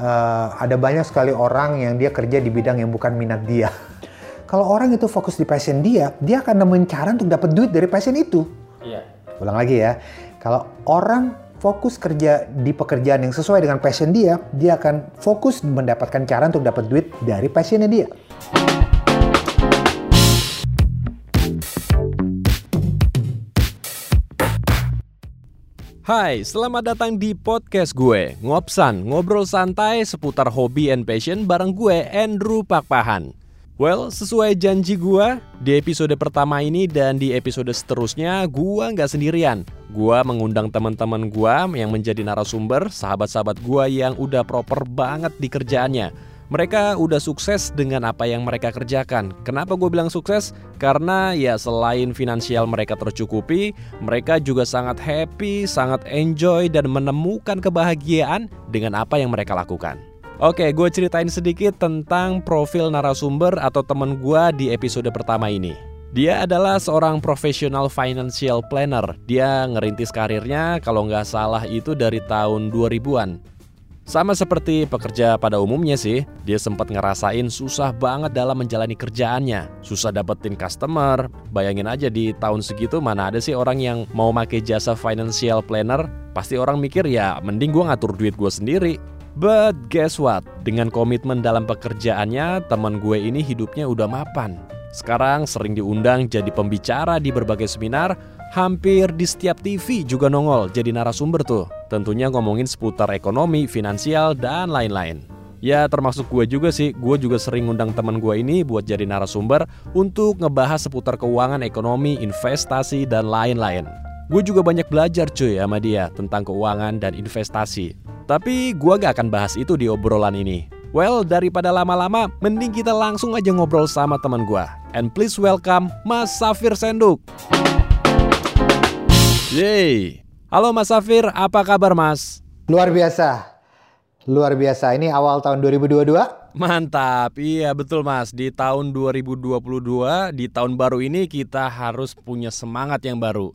Uh, ada banyak sekali orang yang dia kerja di bidang yang bukan minat dia. Kalau orang itu fokus di passion dia, dia akan nemuin cara untuk dapat duit dari passion itu. Iya. Ulang lagi ya. Kalau orang fokus kerja di pekerjaan yang sesuai dengan passion dia, dia akan fokus mendapatkan cara untuk dapat duit dari passionnya dia. Hai, selamat datang di podcast gue, Ngopsan, ngobrol santai seputar hobi and passion bareng gue, Andrew Pakpahan. Well, sesuai janji gue, di episode pertama ini dan di episode seterusnya, gue nggak sendirian. Gue mengundang teman-teman gue yang menjadi narasumber, sahabat-sahabat gue yang udah proper banget di kerjaannya. Mereka udah sukses dengan apa yang mereka kerjakan. Kenapa gue bilang sukses? Karena ya selain finansial mereka tercukupi, mereka juga sangat happy, sangat enjoy, dan menemukan kebahagiaan dengan apa yang mereka lakukan. Oke, gue ceritain sedikit tentang profil narasumber atau temen gue di episode pertama ini. Dia adalah seorang profesional financial planner. Dia ngerintis karirnya kalau nggak salah itu dari tahun 2000-an. Sama seperti pekerja pada umumnya sih, dia sempat ngerasain susah banget dalam menjalani kerjaannya. Susah dapetin customer, bayangin aja di tahun segitu mana ada sih orang yang mau make jasa financial planner. Pasti orang mikir ya mending gue ngatur duit gue sendiri. But guess what? Dengan komitmen dalam pekerjaannya, teman gue ini hidupnya udah mapan. Sekarang sering diundang jadi pembicara di berbagai seminar, hampir di setiap TV juga nongol jadi narasumber tuh. Tentunya ngomongin seputar ekonomi, finansial, dan lain-lain. Ya termasuk gue juga sih, gue juga sering ngundang teman gue ini buat jadi narasumber untuk ngebahas seputar keuangan, ekonomi, investasi, dan lain-lain. Gue juga banyak belajar cuy sama dia tentang keuangan dan investasi. Tapi gue gak akan bahas itu di obrolan ini. Well, daripada lama-lama, mending kita langsung aja ngobrol sama teman gue. And please welcome Mas Safir Senduk. Yeay. Halo Mas Safir, apa kabar Mas? Luar biasa. Luar biasa. Ini awal tahun 2022. Mantap, iya betul mas Di tahun 2022, di tahun baru ini kita harus punya semangat yang baru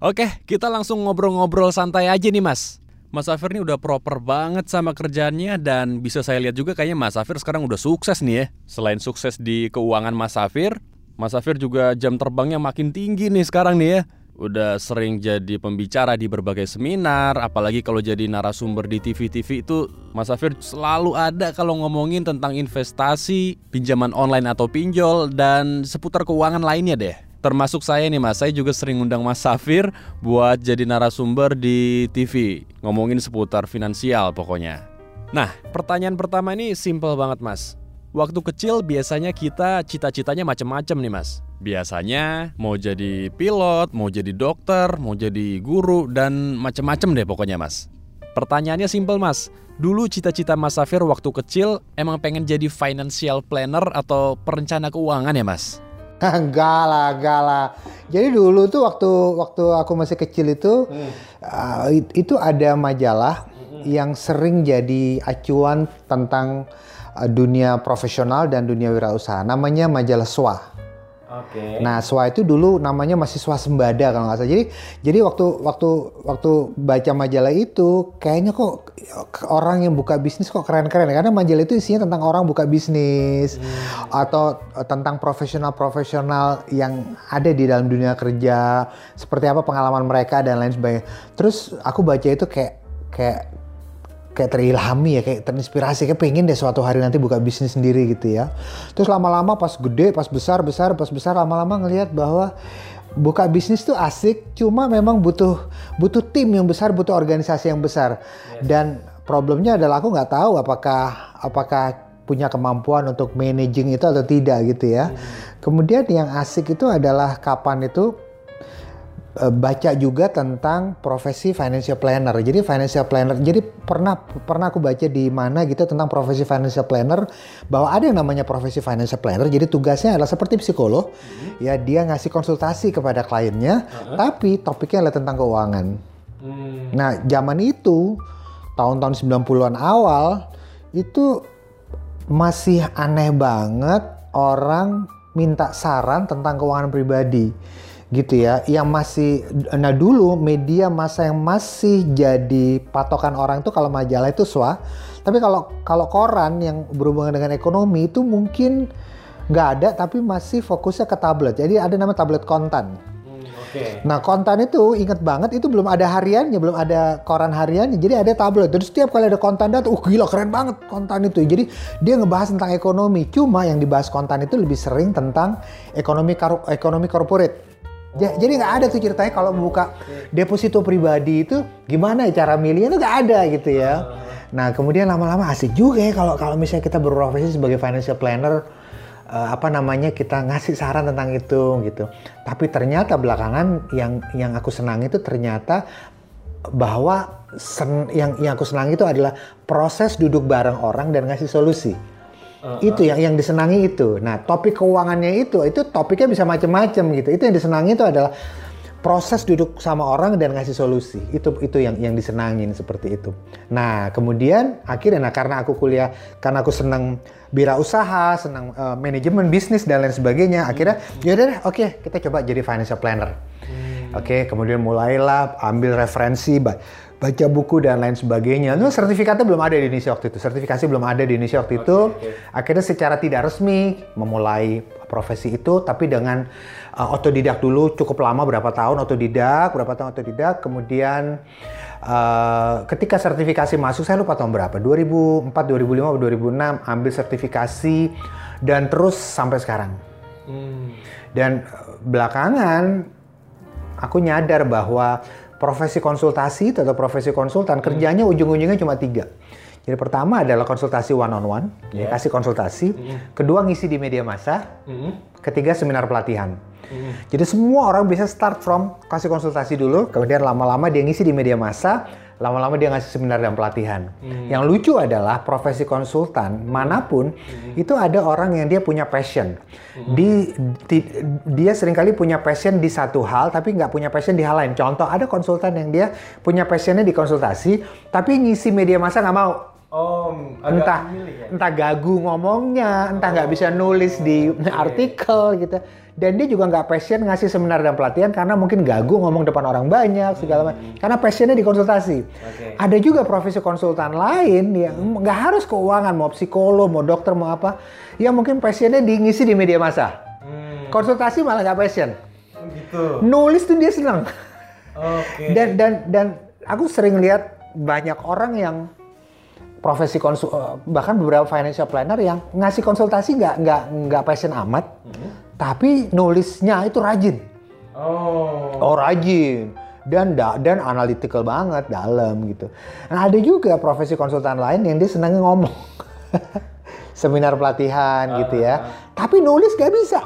Oke, kita langsung ngobrol-ngobrol santai aja nih mas Mas Safir ini udah proper banget sama kerjaannya dan bisa saya lihat juga kayaknya Mas Safir sekarang udah sukses nih ya. Selain sukses di keuangan Mas Safir, Mas Safir juga jam terbangnya makin tinggi nih sekarang nih ya. Udah sering jadi pembicara di berbagai seminar, apalagi kalau jadi narasumber di TV-TV itu Mas Safir selalu ada kalau ngomongin tentang investasi, pinjaman online atau pinjol, dan seputar keuangan lainnya deh termasuk saya nih mas, saya juga sering undang Mas Safir buat jadi narasumber di TV ngomongin seputar finansial pokoknya. Nah, pertanyaan pertama ini simple banget mas. Waktu kecil biasanya kita cita-citanya macam-macam nih mas. Biasanya mau jadi pilot, mau jadi dokter, mau jadi guru dan macam-macam deh pokoknya mas. Pertanyaannya simple mas. Dulu cita-cita Mas Safir waktu kecil emang pengen jadi financial planner atau perencana keuangan ya mas? enggak lah, enggak lah. Jadi dulu tuh waktu waktu aku masih kecil itu hmm. uh, itu ada majalah hmm. yang sering jadi acuan tentang dunia profesional dan dunia wirausaha. Namanya majalah SWA. Okay. Nah, SWA itu dulu namanya masih swasembada kalau nggak salah. Jadi, jadi waktu waktu waktu baca majalah itu, kayaknya kok orang yang buka bisnis kok keren-keren. Karena majalah itu isinya tentang orang buka bisnis hmm. atau tentang profesional-profesional yang ada di dalam dunia kerja, seperti apa pengalaman mereka dan lain sebagainya. Terus aku baca itu kayak kayak kayak terilhami ya, kayak terinspirasi, kayak pengen deh suatu hari nanti buka bisnis sendiri gitu ya. Terus lama-lama pas gede, pas besar, besar, pas besar, lama-lama ngelihat bahwa buka bisnis tuh asik, cuma memang butuh butuh tim yang besar, butuh organisasi yang besar. Dan problemnya adalah aku nggak tahu apakah apakah punya kemampuan untuk managing itu atau tidak gitu ya. Hmm. Kemudian yang asik itu adalah kapan itu baca juga tentang profesi financial planner. Jadi financial planner, jadi pernah pernah aku baca di mana gitu tentang profesi financial planner bahwa ada yang namanya profesi financial planner. Jadi tugasnya adalah seperti psikolog, hmm. ya dia ngasih konsultasi kepada kliennya, uh-huh. tapi topiknya adalah tentang keuangan. Hmm. Nah, zaman itu tahun-tahun 90-an awal itu masih aneh banget orang minta saran tentang keuangan pribadi gitu ya yang masih nah dulu media masa yang masih jadi patokan orang itu kalau majalah itu swa tapi kalau kalau koran yang berhubungan dengan ekonomi itu mungkin nggak ada tapi masih fokusnya ke tablet jadi ada nama tablet kontan Oke. Nah kontan itu inget banget itu belum ada hariannya, belum ada koran hariannya, jadi ada tablet. Terus setiap kali ada kontan datang, uh gila keren banget kontan itu. Jadi dia ngebahas tentang ekonomi. Cuma yang dibahas kontan itu lebih sering tentang ekonomi ekonomi corporate. Ja- Jadi nggak ada tuh ceritanya kalau membuka deposito pribadi itu gimana ya cara milihnya itu nggak ada gitu ya. Nah kemudian lama-lama asik juga ya kalau kalau misalnya kita berprofesi sebagai financial planner eh, apa namanya kita ngasih saran tentang itu gitu. Tapi ternyata belakangan yang yang aku senang itu ternyata bahwa sen- yang yang aku senang itu adalah proses duduk bareng orang dan ngasih solusi. Itu yang yang disenangi itu. Nah, topik keuangannya itu itu topiknya bisa macam-macam gitu. Itu yang disenangi itu adalah proses duduk sama orang dan ngasih solusi. Itu itu yang yang disenangin seperti itu. Nah, kemudian akhirnya nah karena aku kuliah karena aku senang wirausaha, senang eh, manajemen bisnis dan lain sebagainya, akhirnya ya udah deh, oke, kita coba jadi financial planner. Oke, kemudian mulailah ambil referensi, baca buku dan lain sebagainya. Itu sertifikatnya belum ada di Indonesia waktu itu. Sertifikasi belum ada di Indonesia waktu itu. Akhirnya secara tidak resmi memulai profesi itu, tapi dengan uh, otodidak dulu cukup lama berapa tahun otodidak, berapa tahun otodidak. Kemudian uh, ketika sertifikasi masuk, saya lupa tahun berapa, 2004, 2005, 2006 ambil sertifikasi dan terus sampai sekarang. Hmm. Dan uh, belakangan aku nyadar bahwa profesi konsultasi atau profesi konsultan kerjanya ujung-ujungnya cuma tiga. Jadi pertama adalah konsultasi one on one, ya kasih konsultasi. Kedua ngisi di media massa. Hmm. Ketiga seminar pelatihan. Jadi semua orang bisa start from kasih konsultasi dulu, kemudian lama-lama dia ngisi di media massa, lama-lama dia ngasih seminar dan pelatihan. Yang lucu adalah profesi konsultan mana pun itu ada orang yang dia punya passion. Di, di- dia sering kali punya passion di satu hal tapi nggak punya passion di hal lain. Contoh ada konsultan yang dia punya passionnya di konsultasi tapi ngisi media massa nggak mau Oh, entah entah gagu ngomongnya, entah nggak bisa nulis di artikel gitu. Dan dia juga nggak passion ngasih seminar dan pelatihan karena mungkin gagu ngomong depan orang banyak segala macam. Karena passionnya di konsultasi. Oke. Ada juga profesi konsultan lain yang nggak harus keuangan, mau psikolog, mau dokter, mau apa, yang mungkin passionnya di ngisi di media massa. Hmm. Konsultasi malah nggak passion. Gitu. Nulis tuh dia senang. Oke. Dan dan dan aku sering lihat banyak orang yang profesi konsul eh, bahkan beberapa financial planner yang ngasih konsultasi nggak nggak nggak passion amat, tapi nulisnya itu rajin. Oh. Oh rajin dan da- dan analytical banget dalam gitu. Nah ada juga profesi konsultan lain yang dia senangnya ngomong. Seminar pelatihan gitu ya. Tapi nulis gak bisa.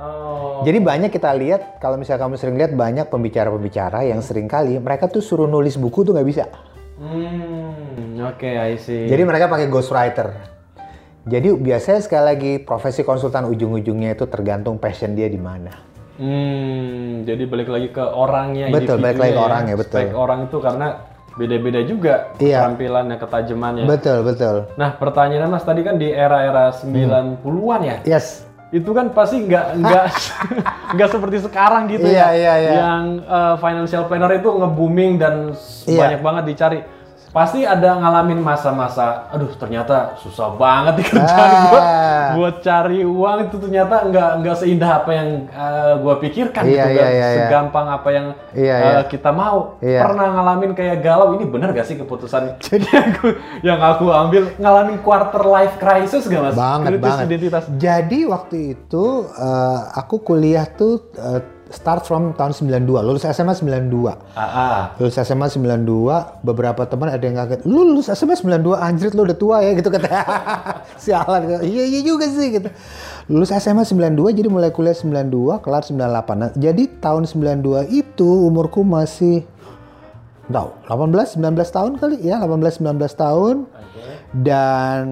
Oh. Jadi banyak kita lihat, kalau misalnya kamu sering lihat banyak pembicara-pembicara yang sering kali mereka tuh suruh nulis buku tuh nggak bisa. Hmm. Oke, I see. Jadi mereka pakai ghostwriter. Jadi biasanya sekali lagi profesi konsultan ujung-ujungnya itu tergantung passion dia di mana. Hmm, jadi balik lagi ke orangnya Betul, balik lagi ke ya. orangnya, betul. Spek orang itu karena beda-beda juga Iya. tampilannya, ketajamannya. Betul, betul. Nah, pertanyaannya Mas tadi kan di era-era 90-an ya. Yes. Itu kan pasti nggak nggak nggak seperti sekarang gitu Iya, ya. iya, iya. Yang eh, financial planner itu nge-booming dan s- Iya. banyak banget dicari. Pasti ada ngalamin masa-masa, aduh ternyata susah banget nih kerjaan Ah. buat buat cari uang itu ternyata nggak nggak seindah apa yang eh, gua pikirkan Iya, gitu iya, kan. iya, iya. Segampang apa yang Iya, iya. kita mau. Iya. Pernah ngalamin kayak galau ini benar gak sih keputusan jadi aku yang aku ambil ngalamin quarter life crisis gak mas? Banget, Kritis banget. identitas. Jadi waktu itu eh, aku kuliah tuh eh, start from tahun 92, lulus SMA 92. Ah, ah. Lulus SMA 92, beberapa teman ada yang kaget, lu lulus SMA 92, anjir lu udah tua ya gitu kata. Sialan, iya iya juga sih gitu. Lulus SMA 92, jadi mulai kuliah 92, kelar 98. Nah, jadi tahun 92 itu umurku masih tahu 18 19 tahun kali ya 18 19 tahun dan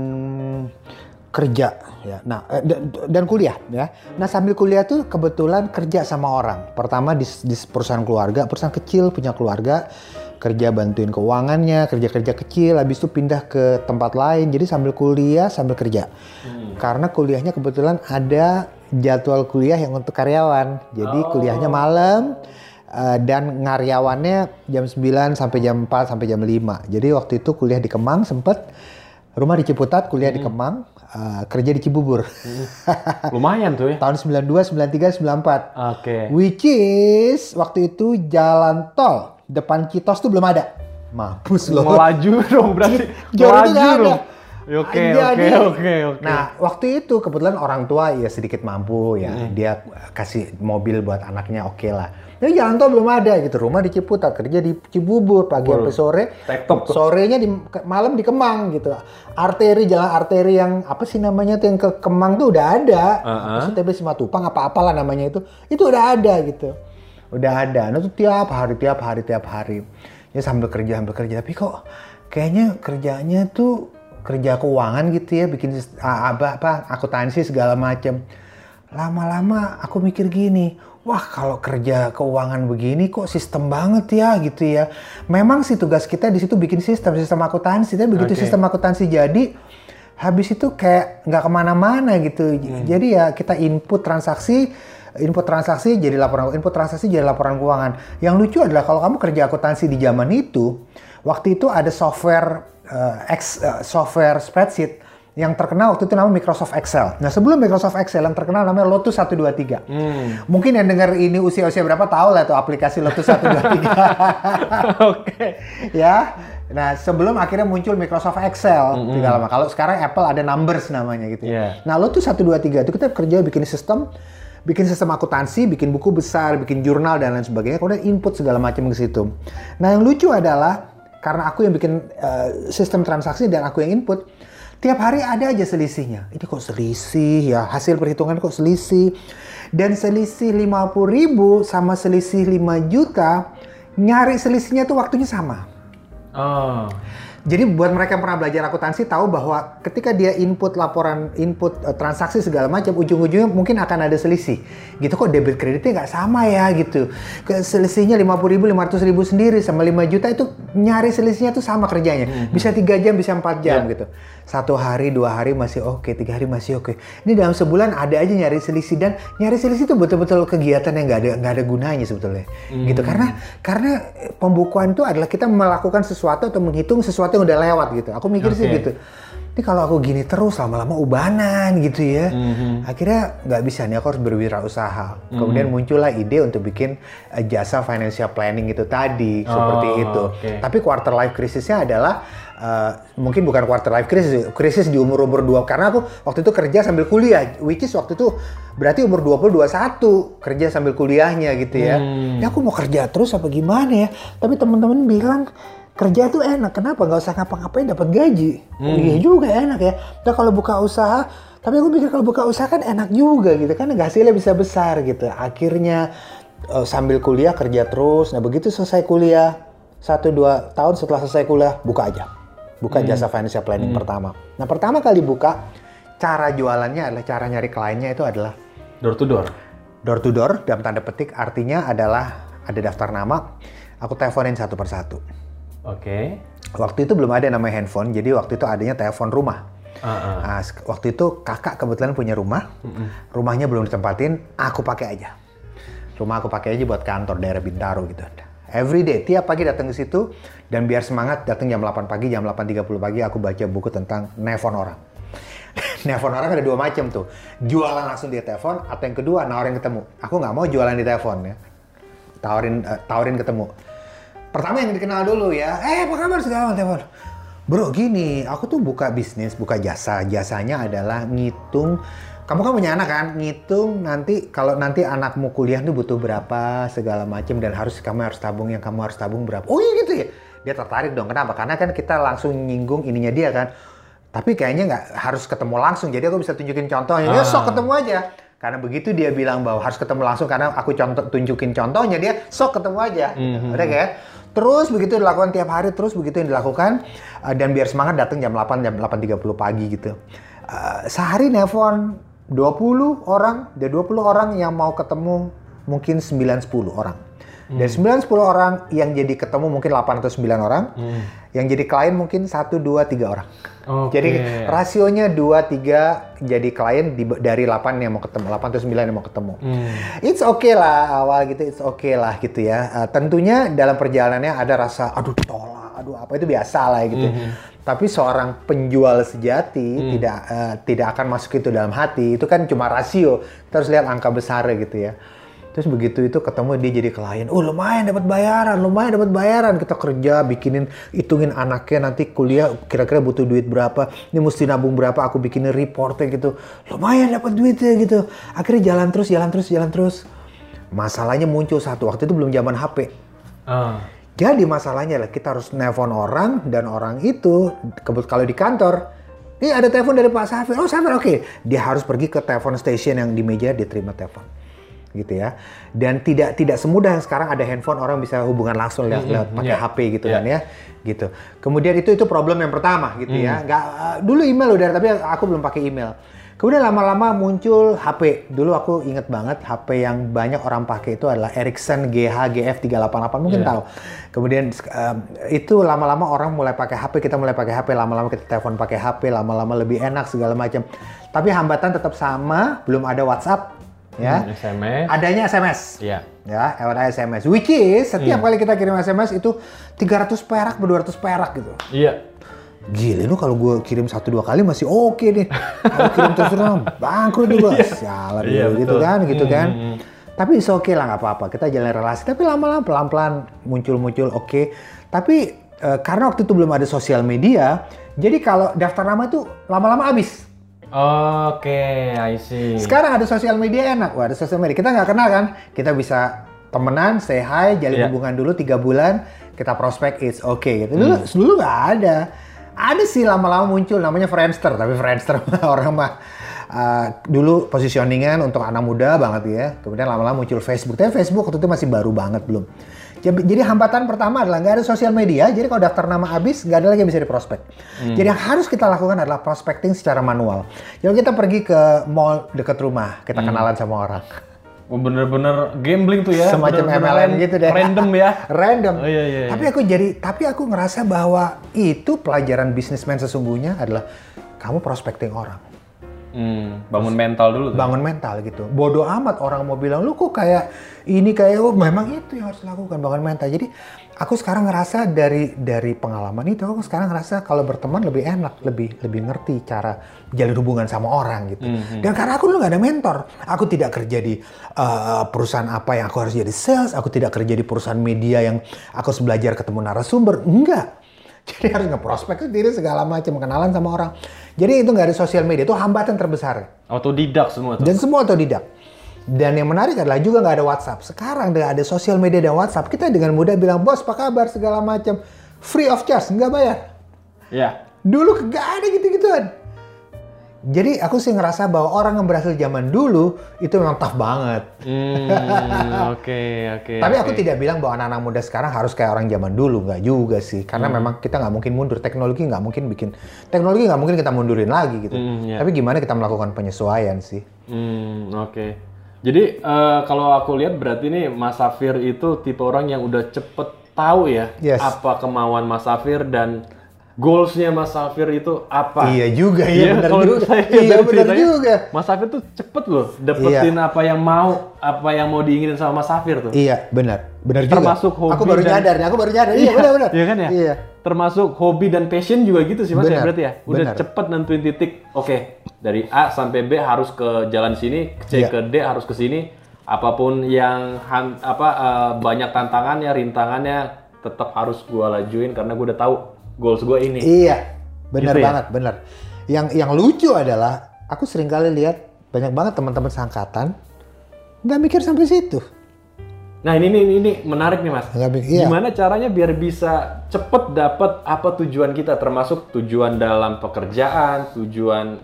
kerja ya nah eh, da- dan kuliah ya nah sambil kuliah tuh kebetulan kerja sama orang pertama di, di perusahaan keluarga perusahaan kecil punya keluarga kerja bantuin keuangannya kerja kerja kecil habis itu pindah ke tempat lain jadi sambil kuliah sambil kerja karena kuliahnya kebetulan ada jadwal kuliah yang untuk karyawan. Jadi Oh. kuliahnya malam eh, dan ngaryawannya jam 9 sampai jam 4 sampai jam 5. Jadi waktu itu kuliah di Kemang sempet rumah di Ciputat, kuliah Hmm. di Kemang, eh, kerja di Cibubur. Lumayan tuh ya. Tahun 92, 93, 94. Oke. Which is waktu itu jalan tol depan Citos tuh belum ada. Mampus loh. Melaju dong berarti. Itu nggak ada. Oke, oke, oke, oke. Nah, waktu itu kebetulan orang tua ya sedikit mampu ya. Hmm. Dia kasih mobil buat anaknya oke lah. Ya jalan tol belum ada gitu. Rumah di Ciputat, kerja di Cibubur pagi sampai sore. Tektok. Sorenya di malam di Kemang gitu. Arteri jalan arteri yang apa sih namanya tuh yang ke Kemang tuh udah ada. Uh-uh. Apa sih TB Simatupang apa apalah namanya itu. Itu udah ada gitu. Udah ada. Nah, itu tiap hari tiap hari tiap hari. Ya sambil kerja sambil kerja tapi kok kayaknya kerjanya tuh kerja keuangan gitu ya bikin apa apa akuntansi segala macem. Lama-lama aku mikir gini wah kalau kerja keuangan begini kok sistem banget ya gitu ya. Memang sih tugas kita di situ bikin sistem sistem akuntansi tapi begitu Oke. sistem akuntansi jadi habis itu kayak nggak ke mana-mana gitu. Jadi ya kita input transaksi input transaksi jadi laporan input transaksi jadi laporan keuangan. Yang lucu adalah kalau kamu kerja akuntansi di zaman itu waktu itu ada software eh, X, eh, software spreadsheet yang terkenal waktu itu namanya Microsoft Excel. Nah sebelum Microsoft Excel yang terkenal namanya Lotus 123. Mungkin yang dengar ini usia-usia berapa tahu lah tuh aplikasi Lotus 123. Oke. ya. Nah sebelum akhirnya muncul Microsoft Excel tidak lama. Kalau sekarang Apple ada Numbers namanya gitu. Ya. Nah Lotus 123 itu kita kerja bikin sistem bikin sistem akuntansi, bikin buku besar, bikin jurnal dan lain sebagainya, kemudian input segala macam ke situ. Nah yang lucu adalah karena aku yang bikin eh, sistem transaksi dan aku yang input, tiap hari ada aja selisihnya. Ini kok selisih ya, hasil perhitungan kok selisih. Dan selisih 50 ribu sama selisih 5 juta, nyari selisihnya tuh waktunya sama. Oh. Jadi buat mereka yang pernah belajar akuntansi tahu bahwa ketika dia input laporan, input eh, transaksi segala macam, ujung-ujungnya mungkin akan ada selisih. Gitu kok debit kreditnya nggak sama ya gitu. Selisihnya 50 ribu, 500 ribu sendiri sama 5 juta itu nyari selisihnya tuh sama kerjanya. Bisa tiga jam, bisa empat jam Ya. gitu. Satu hari, dua hari masih oke, tiga hari masih oke. Ini dalam sebulan ada aja nyari selisih dan nyari selisih itu betul-betul kegiatan yang nggak ada nggak ada gunanya sebetulnya. Gitu karena karena pembukuan itu adalah kita melakukan sesuatu atau menghitung sesuatu yang udah lewat gitu. Aku mikir sih Oke. gitu. Ini kalau aku gini terus lama-lama ubanan gitu ya. Akhirnya nggak bisa nih aku harus berwirausaha. Kemudian muncullah ide untuk bikin eh, jasa financial planning itu tadi seperti Oh, itu. oke. Tapi quarter life crisisnya adalah eh, mungkin bukan quarter life crisis, krisis di umur-umur dua karena aku waktu itu kerja sambil kuliah, which is waktu itu berarti umur 20 21 kerja sambil kuliahnya gitu ya. Hmm. Ya aku mau kerja terus apa gimana ya? Tapi teman-teman bilang kerja tuh enak, kenapa nggak usah ngapa-ngapain dapat gaji? Oh, iya juga enak ya. Nah kalau buka usaha, tapi aku pikir kalau buka usaha kan enak juga gitu kan, hasilnya bisa besar gitu. Akhirnya eh, sambil kuliah kerja terus. Nah begitu selesai kuliah satu dua tahun setelah selesai kuliah buka aja, buka jasa financial planning pertama. Nah pertama kali buka cara jualannya adalah cara nyari kliennya itu adalah Door to door. door to door dalam tanda petik artinya adalah ada daftar nama. Aku teleponin satu persatu. Oke. Waktu itu belum ada namanya handphone, jadi waktu itu adanya telepon rumah. Ah, ah. Nah, waktu itu kakak kebetulan punya rumah, rumahnya belum ditempatin, aku pakai aja. Rumah aku pakai aja buat kantor daerah Bintaro gitu. Every day, tiap pagi datang ke situ dan biar semangat datang jam 8 pagi, jam 8.30 pagi aku baca buku tentang nelpon orang. nelpon orang ada dua macam tuh. Jualan langsung di telepon atau yang kedua nawarin ketemu. Aku nggak mau jualan di telepon ya. Tawarin eh, tawarin ketemu. Pertama yang dikenal dulu ya. Eh, apa kabar segala telepon. Bro, gini, aku tuh buka bisnis, buka jasa. Jasanya adalah ngitung kamu kan punya anak kan, ngitung nanti kalau nanti anakmu kuliah tuh butuh berapa segala macam dan harus kamu harus tabung yang kamu harus tabung berapa. Oh iya gitu ya. Dia tertarik dong. Kenapa? Karena kan kita langsung nyinggung ininya dia kan. Tapi kayaknya nggak harus ketemu langsung. Jadi aku bisa tunjukin contohnya. Ya Ah. sok ketemu aja. Karena begitu dia bilang bahwa harus ketemu langsung karena aku contoh tunjukin contohnya dia sok ketemu aja. Mhm. Udah kayak terus begitu dilakukan tiap hari terus begitu yang dilakukan uh, dan biar semangat datang jam 8 jam 8.30 pagi gitu. Uh, sehari nelpon 20 orang, ada 20 orang yang mau ketemu mungkin 9 10 orang. Dari 9 10 orang yang jadi ketemu mungkin 8 atau 9 orang. Yang jadi klien mungkin 1 2 3 orang. Oke. Jadi rasionya 2 3 jadi klien di, dari 8 yang mau ketemu, 8 atau 9 yang mau ketemu. It's okay lah awal gitu, it's okay lah gitu ya. Uh, tentunya dalam perjalanannya ada rasa aduh tolak, aduh apa itu biasa lah gitu. Tapi seorang penjual sejati tidak uh, tidak akan masuk itu dalam hati. Itu kan cuma rasio. Harus lihat angka besar gitu ya. Terus begitu itu ketemu dia jadi klien, oh lumayan dapat bayaran, lumayan dapat bayaran. Kita kerja, bikinin, hitungin anaknya nanti kuliah kira-kira butuh duit berapa, ini mesti nabung berapa, aku bikinin reportnya gitu. Lumayan dapat duitnya gitu. Akhirnya jalan terus, jalan terus, jalan terus. Masalahnya muncul satu waktu itu belum zaman HP. Ah. Jadi masalahnya lah kita harus nelpon orang dan orang itu kebut kalau di kantor ini ada telepon dari Pak Safir. Oh Safir oke. Dia harus pergi ke telepon station yang di meja dia terima telepon. Gitu ya. Dan tidak tidak semudah yang sekarang ada handphone orang bisa hubungan langsung lewat, lewat pakai iya. HP gitu Iya. kan ya. Gitu. Kemudian itu itu problem yang pertama gitu ya. Nggak eh, dulu email udah tapi aku belum pakai email. Kemudian lama-lama muncul HP. Dulu aku inget banget HP yang banyak orang pakai itu adalah Ericsson GH GF 388 mungkin Iya. tahu. Kemudian em, itu lama-lama orang mulai pakai HP, kita mulai pakai HP, lama-lama kita telepon pakai HP, lama-lama lebih enak segala macam. Tapi hambatan tetap sama, belum ada WhatsApp ya. Hmm, SMS. Adanya SMS. Iya. Ya, ada SMS. Which is setiap kali kita kirim SMS itu 300 perak, 200 perak gitu. Iya. Gila lu kalau gue kirim satu dua kali masih oke nih. Kalau kirim terus terang bangkrut tuh gue. Sialan Iya, gitu betul. kan, gitu Hmm, kan. hmm. Tapi is oke lah nggak apa-apa. Kita jalan relasi. Tapi lama-lama pelan-pelan muncul-muncul oke. Tapi eh, karena waktu itu belum ada sosial media, jadi kalau daftar nama itu lama-lama habis. Oke, I see. Sekarang ada sosial media enak. Wah, ada sosial media. Kita nggak kenal kan? Kita bisa temenan, say hi, jalin Iya. hubungan dulu tiga bulan, kita prospek, it's okay. Gitu. Dulu, dulu nggak ada. Ada sih lama-lama muncul namanya Friendster, tapi Friendster orang mah uh, dulu positioningan untuk anak muda banget ya. Kemudian lama-lama muncul Facebook. Tapi Facebook waktu itu masih baru banget belum. Jadi, jadi hambatan pertama adalah nggak ada sosial media. Jadi kalau daftar nama habis, nggak ada lagi yang bisa diprospek. Jadi yang harus kita lakukan adalah prospecting secara manual. Jadi kita pergi ke mall dekat rumah, kita kenalan sama orang. Oh, bener-bener gambling tuh ya. Semacam bener-bener MLM gitu deh. Random ya. Random. Oh, iya, iya, Tapi aku jadi, tapi aku ngerasa bahwa itu pelajaran bisnismen sesungguhnya adalah kamu prospecting orang. Hmm, bangun mental dulu tuh. bangun mental gitu. Bodoh amat orang mau bilang lu kok kayak ini kayak oh memang itu yang harus dilakukan bangun mental. Jadi aku sekarang ngerasa dari dari pengalaman itu aku sekarang ngerasa kalau berteman lebih enak, lebih lebih ngerti cara jalin hubungan sama orang gitu. Dan karena aku dulu nggak ada mentor, aku tidak kerja di uh, perusahaan apa yang aku harus jadi sales, aku tidak kerja di perusahaan media yang aku harus belajar ketemu narasumber, enggak. Jadi harus ngeprospek sendiri segala macam kenalan sama orang. Jadi itu nggak ada sosial media itu hambatan terbesar. Autodidak semua tuh. Dan semua otodidak. Dan yang menarik adalah juga nggak ada WhatsApp. Sekarang dengan ada sosial media dan WhatsApp, kita dengan mudah bilang, bos apa kabar segala macam. Free of charge, nggak bayar. Ya. Dulu nggak ada gitu-gituan. Jadi aku sih ngerasa bahwa orang yang berhasil zaman dulu itu memang tough banget. Hmm, oke, oke. Tapi aku oke. tidak bilang bahwa anak-anak muda sekarang harus kayak orang zaman dulu, nggak juga sih. Karena memang kita nggak mungkin mundur, teknologi nggak mungkin bikin, teknologi nggak mungkin kita mundurin lagi gitu. Hmm, iya. Tapi gimana kita melakukan penyesuaian sih? Hmm, oke. Jadi eh, kalau aku lihat berarti nih Mas Safir itu tipe orang yang udah cepet tahu ya Yes. apa kemauan Mas Safir dan goalsnya Mas Safir itu apa. Iya juga, iya, benar juga. saya Iya, benar juga. Mas Safir tuh cepet loh dapetin apa yang mau, apa yang mau diinginin sama Mas Safir tuh. Iya, benar. Benar juga. Termasuk hobi Aku baru dan- nyadar nih, aku baru nyadar. Iya, benar benar. Iya kan ya? Iya. Termasuk hobi dan passion juga gitu sih Mas ya Benar, berarti ya. Udah benar. cepet nentuin titik. Oke, dari A sampai B harus ke jalan sini, C Iya. ke D harus ke sini. Apa pun yang han- apa eh, banyak tantangannya, rintangannya tetap harus gua lajuin karena gua udah tahu goals gua ini. Iya. Benar Gitu ya? banget, benar. Yang yang lucu adalah aku sering kali lihat banyak banget teman-teman seangkatan nggak mikir sampai situ. Nah, ini ini ini menarik nih, Mas. Nggak mikir. Iya. Gimana caranya biar bisa cepet dapat apa tujuan kita termasuk tujuan dalam pekerjaan, tujuan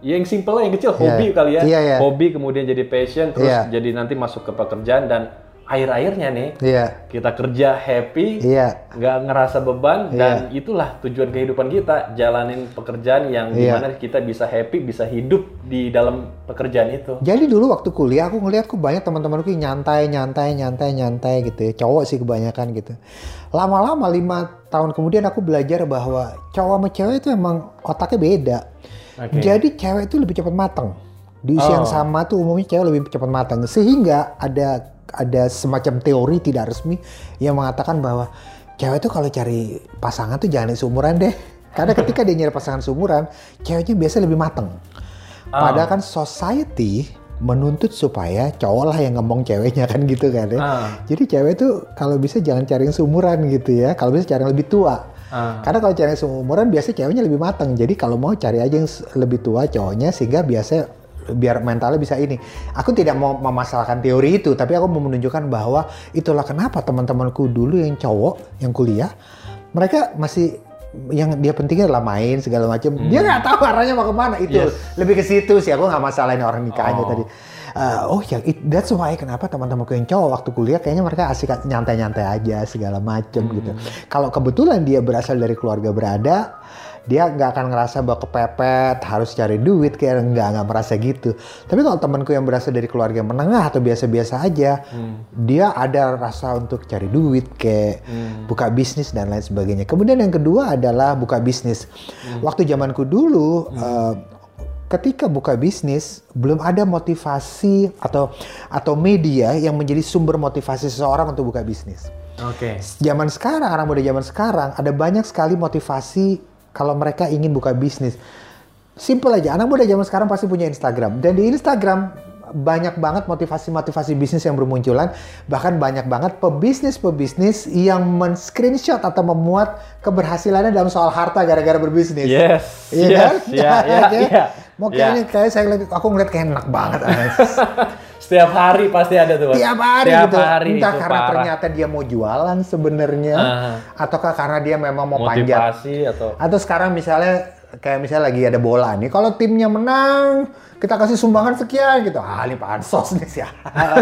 ya yang simple lah, yang kecil, hobi kali ya. Iya, iya. Hobi kemudian jadi passion terus Iya. jadi nanti masuk ke pekerjaan dan air-airnya nih. Iya. Kita kerja happy, Iya. nggak ngerasa beban dan itulah tujuan kehidupan kita jalanin pekerjaan yang Iya. di mana kita bisa happy bisa hidup di dalam pekerjaan itu Jadi dulu waktu kuliah aku ngeliat kok banyak teman-temanku yang nyantai, nyantai, nyantai, nyantai gitu ya. Cowok sih kebanyakan gitu. Lama-lama lima tahun kemudian aku belajar bahwa cowok sama cewek itu emang otaknya beda. Oke. Jadi cewek itu lebih cepat matang. Di usia yang Oh. sama tuh umumnya cewek lebih cepat matang. Sehingga ada ada semacam teori tidak resmi yang mengatakan bahwa cewek itu kalau cari pasangan tuh jangan seumuran deh. Karena ketika dia nyari pasangan seumuran, ceweknya biasa lebih matang. Padahal kan society menuntut supaya cowok lah yang ngomong ceweknya kan gitu kan ya. Ah. Jadi cewek tuh kalau bisa jangan cari yang seumuran gitu ya. Kalau bisa cari yang lebih tua. Ah. Karena kalau cari yang seumuran biasanya ceweknya lebih matang. Jadi kalau mau cari aja yang lebih tua cowoknya sehingga biasa biar mentalnya bisa ini. Aku tidak mau memasalahkan teori itu, tapi aku mau menunjukkan bahwa itulah kenapa teman-temanku dulu yang cowok yang kuliah mereka masih yang dia pentingnya adalah main segala macam. Dia nggak tahu arahnya mau ke mana itu. Yes. Lebih ke situ sih. Aku nggak masalahin orang nikahnya Oh. tadi. Uh, oh ya, it- that's why kenapa teman-temanku yang cowok waktu kuliah kayaknya mereka asik nyantai-nyantai aja segala macem gitu. Kalau kebetulan dia berasal dari keluarga berada, dia nggak akan ngerasa bahwa kepepet harus cari duit kayak nggak nggak merasa gitu. Tapi kalau temanku yang berasal dari keluarga menengah atau biasa-biasa aja, dia ada rasa untuk cari duit kayak buka bisnis dan lain sebagainya. Kemudian yang kedua adalah buka bisnis. Waktu zamanku dulu. uh, ketika buka bisnis belum ada motivasi atau atau media yang menjadi sumber motivasi seseorang untuk buka bisnis. Oke. Zaman sekarang, anak muda zaman sekarang ada banyak sekali motivasi kalau mereka ingin buka bisnis. Simple aja, anak muda zaman sekarang pasti punya Instagram dan di Instagram banyak banget motivasi-motivasi bisnis yang bermunculan, bahkan banyak banget pebisnis-pebisnis yang men-screenshot atau memuat keberhasilannya dalam soal harta gara-gara berbisnis. Yes. Iya yes. kan? Iya, iya, Oke. iya. Mau Iya. kayaknya kayak saya aku ngeliat kayak enak banget. Setiap hari pasti ada tuh. Mas. Tiap hari Setiap gitu. hari Entah itu karena parah. ternyata dia mau jualan sebenarnya, Ah. ataukah karena dia memang mau panjat. motivasi atau Atau sekarang misalnya kayak misalnya lagi ada bola nih, kalau timnya menang, kita kasih sumbangan sekian gitu. Ah, ini pansos nih sih.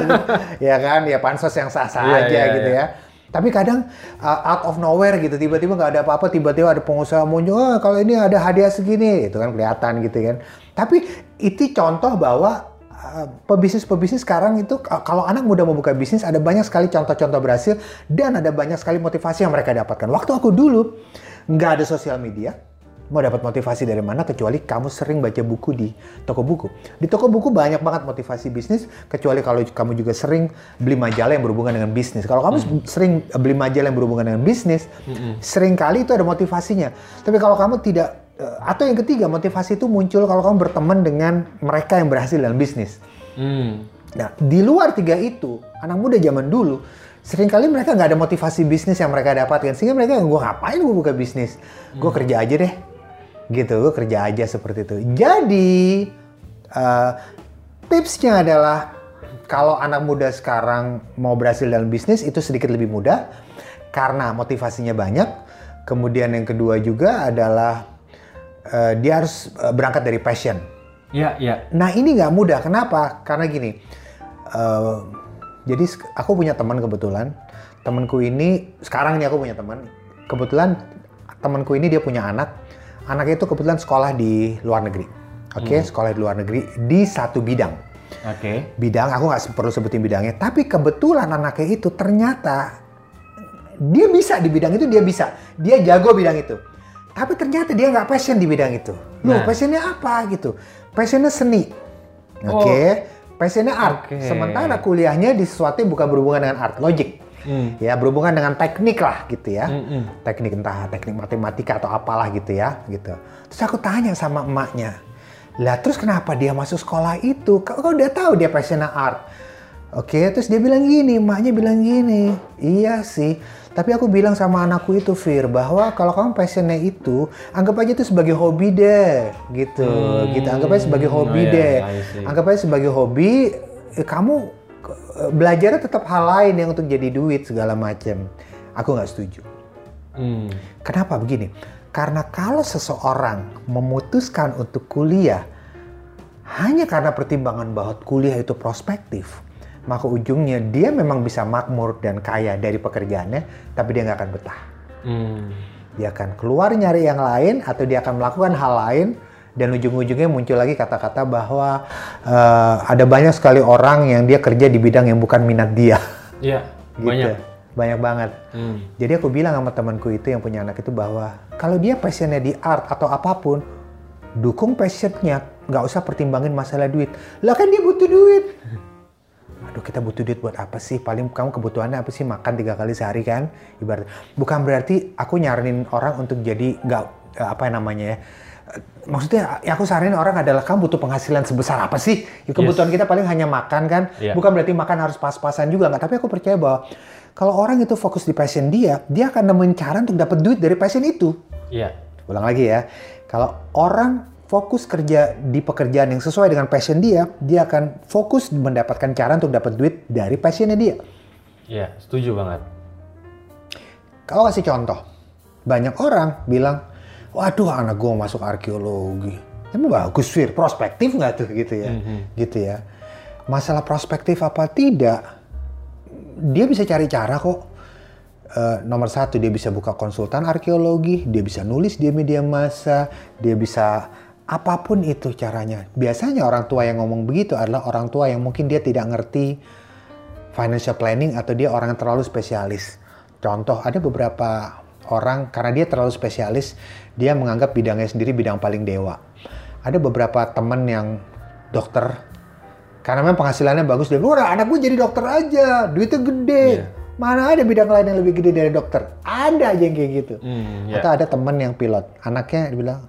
ya kan, ya pansos yang sah-sah Iya, aja iya, gitu iya. ya. Tapi kadang uh, out of nowhere gitu, tiba-tiba nggak ada apa-apa, tiba-tiba ada pengusaha muncul, oh, kalau ini ada hadiah segini, itu kan kelihatan gitu kan. Tapi itu contoh bahwa pebisnis-pebisnis sekarang itu kalau anak muda mau buka bisnis ada banyak sekali contoh-contoh berhasil dan ada banyak sekali motivasi yang mereka dapatkan. Waktu aku dulu nggak ada sosial media, mau dapat motivasi dari mana kecuali kamu sering baca buku di toko buku. Di toko buku banyak banget motivasi bisnis kecuali kalau kamu juga sering beli majalah yang berhubungan dengan bisnis. Kalau kamu sering beli majalah yang berhubungan dengan bisnis, sering kali itu ada motivasinya. Tapi kalau kamu tidak atau yang ketiga motivasi itu muncul kalau kamu berteman dengan mereka yang berhasil dalam bisnis. Hmm. Nah, di luar tiga itu, anak muda zaman dulu, sering kali mereka nggak ada motivasi bisnis yang mereka dapatkan. Sehingga mereka, gue ngapain gue buka bisnis? Gue kerja aja deh. Gitu, gue kerja aja seperti itu. Jadi, eh, tipsnya adalah, kalau anak muda sekarang mau berhasil dalam bisnis, itu sedikit lebih mudah. Karena motivasinya banyak. Kemudian yang kedua juga adalah, eh, dia harus eh, berangkat dari passion. Iya, iya. Nah ini nggak mudah. Kenapa? Karena gini. eh, jadi aku punya teman kebetulan. Temanku ini sekarang ini aku punya teman. Kebetulan temanku ini dia punya anak. Anaknya itu kebetulan sekolah di luar negeri. Oke, sekolah di luar negeri di satu bidang. Oke. Bidang aku nggak perlu sebutin bidangnya. Tapi kebetulan anaknya itu ternyata dia bisa di bidang itu dia bisa. Dia jago bidang itu. Tapi ternyata dia nggak passion di bidang itu. Loh, Nah. passionnya apa gitu? Passionnya seni. Oke. Passionnya art. Oke. Sementara kuliahnya di sesuatu yang bukan berhubungan dengan art, logic. Hmm. Ya, berhubungan dengan teknik lah gitu ya. Mm-mm. Teknik entah teknik matematika atau apalah gitu ya, gitu. Terus aku tanya sama emaknya, lah terus kenapa dia masuk sekolah itu? Kau, kau udah tahu dia passionnya art. Oke, terus dia bilang gini, emaknya bilang gini, iya sih. Tapi aku bilang sama anakku itu, Fir, bahwa kalau kamu passionnya itu, anggap aja itu sebagai hobi deh, gitu. Hmm, gitu, anggap aja sebagai hobi oh iya, deh. Anggap aja sebagai hobi, eh, kamu eh, belajarnya tetap hal lain yang untuk jadi duit segala macam. Aku nggak setuju. Hmm. Kenapa begini? Karena kalau seseorang memutuskan untuk kuliah hanya karena pertimbangan bahwa kuliah itu prospektif, maka ujungnya dia memang bisa makmur dan kaya dari pekerjaannya, tapi dia nggak akan betah. Hmm. Dia akan keluar nyari yang lain atau dia akan melakukan hal lain dan ujung-ujungnya muncul lagi kata-kata bahwa eh, ada banyak sekali orang yang dia kerja di bidang yang bukan minat dia. Iya, Gitu. banyak. Banyak banget. Hmm. Jadi aku bilang sama temanku itu yang punya anak itu bahwa kalau dia passionnya di art atau apa pun, dukung passionnya, nggak usah pertimbangin masalah duit. Lah kan dia butuh duit. Aduh kita butuh duit buat apa sih? Paling kamu kebutuhannya apa sih? Makan tiga kali sehari kan? Ibarat. Bukan berarti aku nyaranin orang untuk jadi nggak eh, apa namanya ya. Eh, Maksudnya yang aku saranin orang adalah kamu butuh penghasilan sebesar apa sih? Ya, kebutuhan kita paling hanya makan kan. Iya. Bukan berarti makan harus pas-pasan juga nggak. Tapi aku percaya bahwa kalau orang itu fokus di passion dia, dia akan nemuin cara untuk dapat duit dari passion itu. Iya. Ulang lagi ya. Kalau orang fokus kerja di pekerjaan yang sesuai dengan passion dia, dia akan fokus mendapatkan cara untuk dapat duit dari passionnya dia. Iya, setuju banget. Kalau kasih contoh, banyak orang bilang, waduh anak gue masuk arkeologi. Emang bagus Fir, prospektif nggak tuh gitu ya? Gitu ya. Masalah prospektif apa tidak, dia bisa cari cara kok. Eh, nomor satu, dia bisa buka konsultan arkeologi, dia bisa nulis di media massa, dia bisa apa pun itu caranya. Biasanya orang tua yang ngomong begitu adalah orang tua yang mungkin dia tidak ngerti financial planning atau dia orang yang terlalu spesialis. Contoh, ada beberapa orang karena dia terlalu spesialis, dia menganggap bidangnya sendiri bidang paling dewa. Ada beberapa teman yang dokter, karena memang penghasilannya bagus, dia bilang, "Udah, anak gue jadi dokter aja, duitnya gede. Iya. Mana ada bidang lain yang lebih gede dari dokter? Ada aja yang kayak gitu. Hmm, ya. Atau ada teman yang pilot, anaknya dibilang,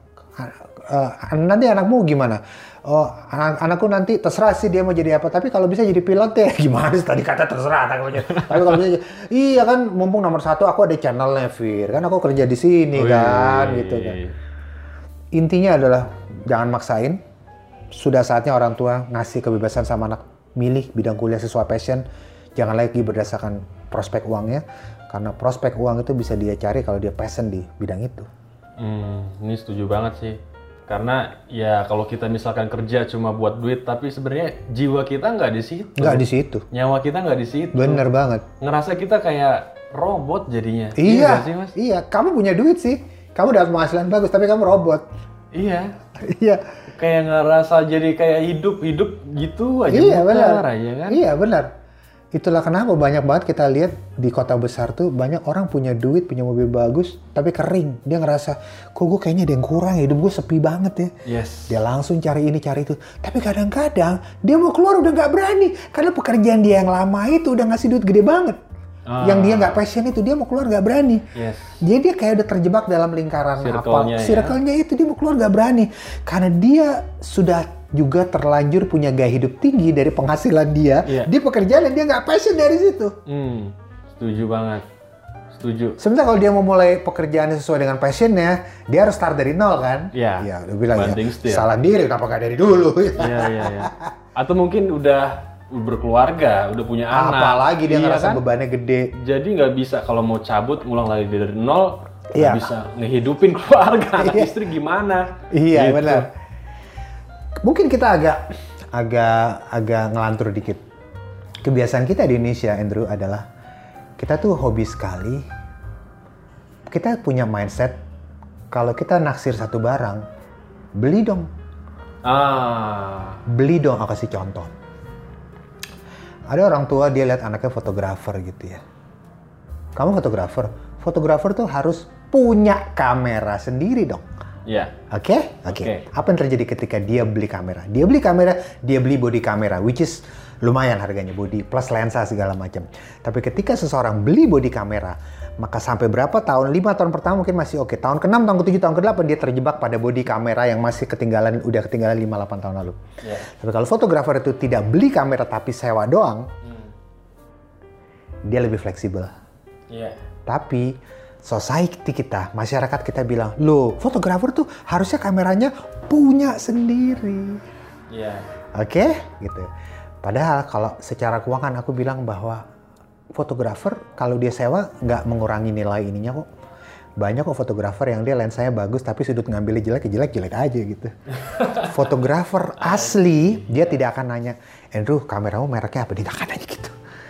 "Eh, nanti anakmu gimana? Oh, anak anakku nanti terserah sih dia mau jadi apa. Tapi kalau bisa jadi pilot ya gimana sih tadi kata terserah anaknya. Tapi kalau bisa, iya kan mumpung nomor satu aku ada channelnya Fir. Kan aku kerja di sini Wih. kan gitu kan. Intinya adalah jangan maksain. Sudah saatnya orang tua ngasih kebebasan sama anak milih bidang kuliah sesuai passion. Jangan lagi berdasarkan prospek uangnya. Karena prospek uang itu bisa dia cari kalau dia passion di bidang itu. Hmm, ini setuju banget sih. Karena ya kalau kita misalkan kerja cuma buat duit, tapi sebenarnya jiwa kita nggak di situ. Nggak di situ. Nyawa kita nggak di situ. Bener banget. Ngerasa kita kayak robot jadinya. Iya, nggak sih mas? iya. Kamu punya duit sih. Kamu dapat penghasilan bagus, tapi kamu robot. Iya. iya, Kayak ngerasa jadi kayak hidup-hidup gitu aja. iya benar. aja kan. Iya benar. Itulah kenapa banyak banget kita lihat di kota besar tuh banyak orang punya duit, punya mobil bagus, tapi kering. Dia ngerasa, kok gue kayaknya ada yang kurang, ya, hidup gue sepi banget ya. Yes. Dia langsung cari ini, cari itu. Tapi kadang-kadang dia mau keluar udah nggak berani. Karena pekerjaan dia yang lama itu udah ngasih duit gede banget. Ah. Yang dia nggak passion itu, dia mau keluar nggak berani. Yes. Jadi dia kayak udah terjebak dalam lingkaran Circle-nya apa? ya. Circle-nya itu dia mau keluar nggak berani karena dia sudah juga terlanjur punya gaya hidup tinggi dari penghasilan dia Iya. di pekerjaan dan dia nggak passion dari situ. Hmm, setuju banget. Setuju. Sementara kalau dia mau mulai pekerjaannya sesuai dengan passionnya, dia harus start dari nol kan? Iya. Ya, udah bilang Banting ya, setir. salah diri kenapa nggak dari dulu? Iya, iya, iya. Atau mungkin udah berkeluarga, udah punya anak. Apalagi dia Iya ngerasa kan? bebannya gede. Jadi nggak bisa kalau mau cabut ngulang lagi dari nol, nggak Iya. bisa ngehidupin keluarga, anak Iya. istri gimana? Iya Gitu. benar. Mungkin kita agak agak agak ngelantur dikit. Kebiasaan kita di Indonesia, Andrew, adalah kita tuh hobi sekali. Kita punya mindset kalau kita naksir satu barang, beli dong, Ah, beli dong. Aku kasih contoh. Ada orang tua dia lihat anaknya fotografer gitu ya. Kamu fotografer, fotografer tuh harus punya kamera sendiri dong. Iya. Oke, oke. Apa yang terjadi ketika dia beli kamera? Dia beli kamera, dia beli body kamera, which is lumayan harganya body plus lensa segala macam. Tapi ketika seseorang beli body kamera, maka sampai berapa tahun? Lima tahun pertama mungkin masih oke. Tahun ke-6, tahun ke-7, tahun ke-8 dia terjebak pada body kamera yang masih ketinggalan, udah ketinggalan 5-8 tahun lalu. Iya. Tapi kalau fotografer itu tidak beli kamera tapi sewa doang, dia lebih fleksibel. Iya. Tapi society kita, masyarakat kita bilang, loh fotografer tuh harusnya kameranya punya sendiri. Iya. Oke, gitu. Padahal kalau secara keuangan aku bilang bahwa fotografer kalau dia sewa nggak mengurangi nilai ininya kok. banyak kok fotografer yang dia lensanya bagus tapi sudut ngambilnya jelek ya jelek jelek aja gitu. fotografer asli dia tidak akan nanya, Andrew kameramu mereknya apa? Dia tidak akan nanya gitu.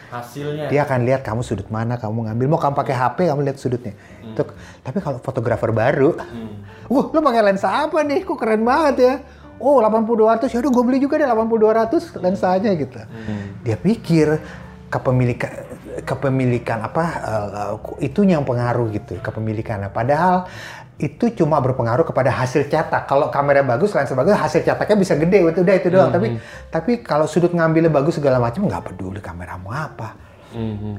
Hasilnya. Dia akan lihat kamu sudut mana kamu ngambil. Mau kamu pakai HP kamu lihat sudutnya. Itu, tapi kalau fotografer baru, wah lu pakai lensa apa nih? Kok keren banget ya? Oh 80-200, yaudah gue beli juga deh 80-200 lensanya gitu. Dia pikir kepemilikan kepemilikan apa uh, itu yang pengaruh gitu kepemilikannya. Padahal itu cuma berpengaruh kepada hasil cetak. Kalau kamera bagus, lensa bagus, hasil cetaknya bisa gede, itu udah itu doang. Tapi tapi kalau sudut ngambilnya bagus segala macam nggak peduli kameramu apa.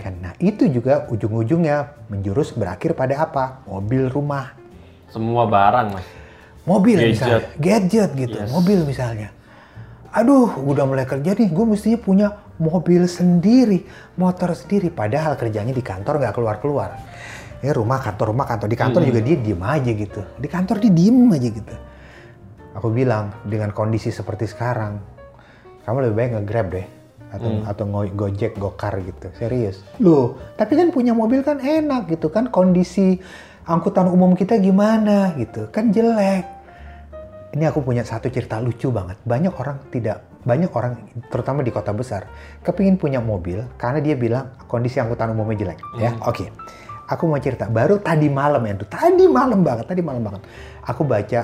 Karena itu juga ujung-ujungnya menjurus berakhir pada apa? Mobil rumah, Semua barang, Mas. mobil Gadget. misalnya, gadget gitu, Yes. mobil misalnya. Aduh, udah mulai kerja nih, gue mestinya punya mobil sendiri, motor sendiri. Padahal kerjanya di kantor nggak keluar-keluar. Ya rumah kantor, rumah kantor. Di kantor juga dia diem aja gitu. Di kantor dia diem aja gitu. Aku bilang, dengan kondisi seperti sekarang, kamu lebih baik nge-grab deh. Atau, atau ngo- gojek, gokar gitu. Serius. Loh, tapi kan punya mobil kan enak gitu kan. Kondisi angkutan umum kita gimana gitu. Kan jelek ini aku punya satu cerita lucu banget. Banyak orang tidak, banyak orang terutama di kota besar, kepingin punya mobil karena dia bilang kondisi angkutan umumnya jelek. Ya, oke. Aku mau cerita. Baru tadi malam ya, tadi malam banget, tadi malam banget. Aku baca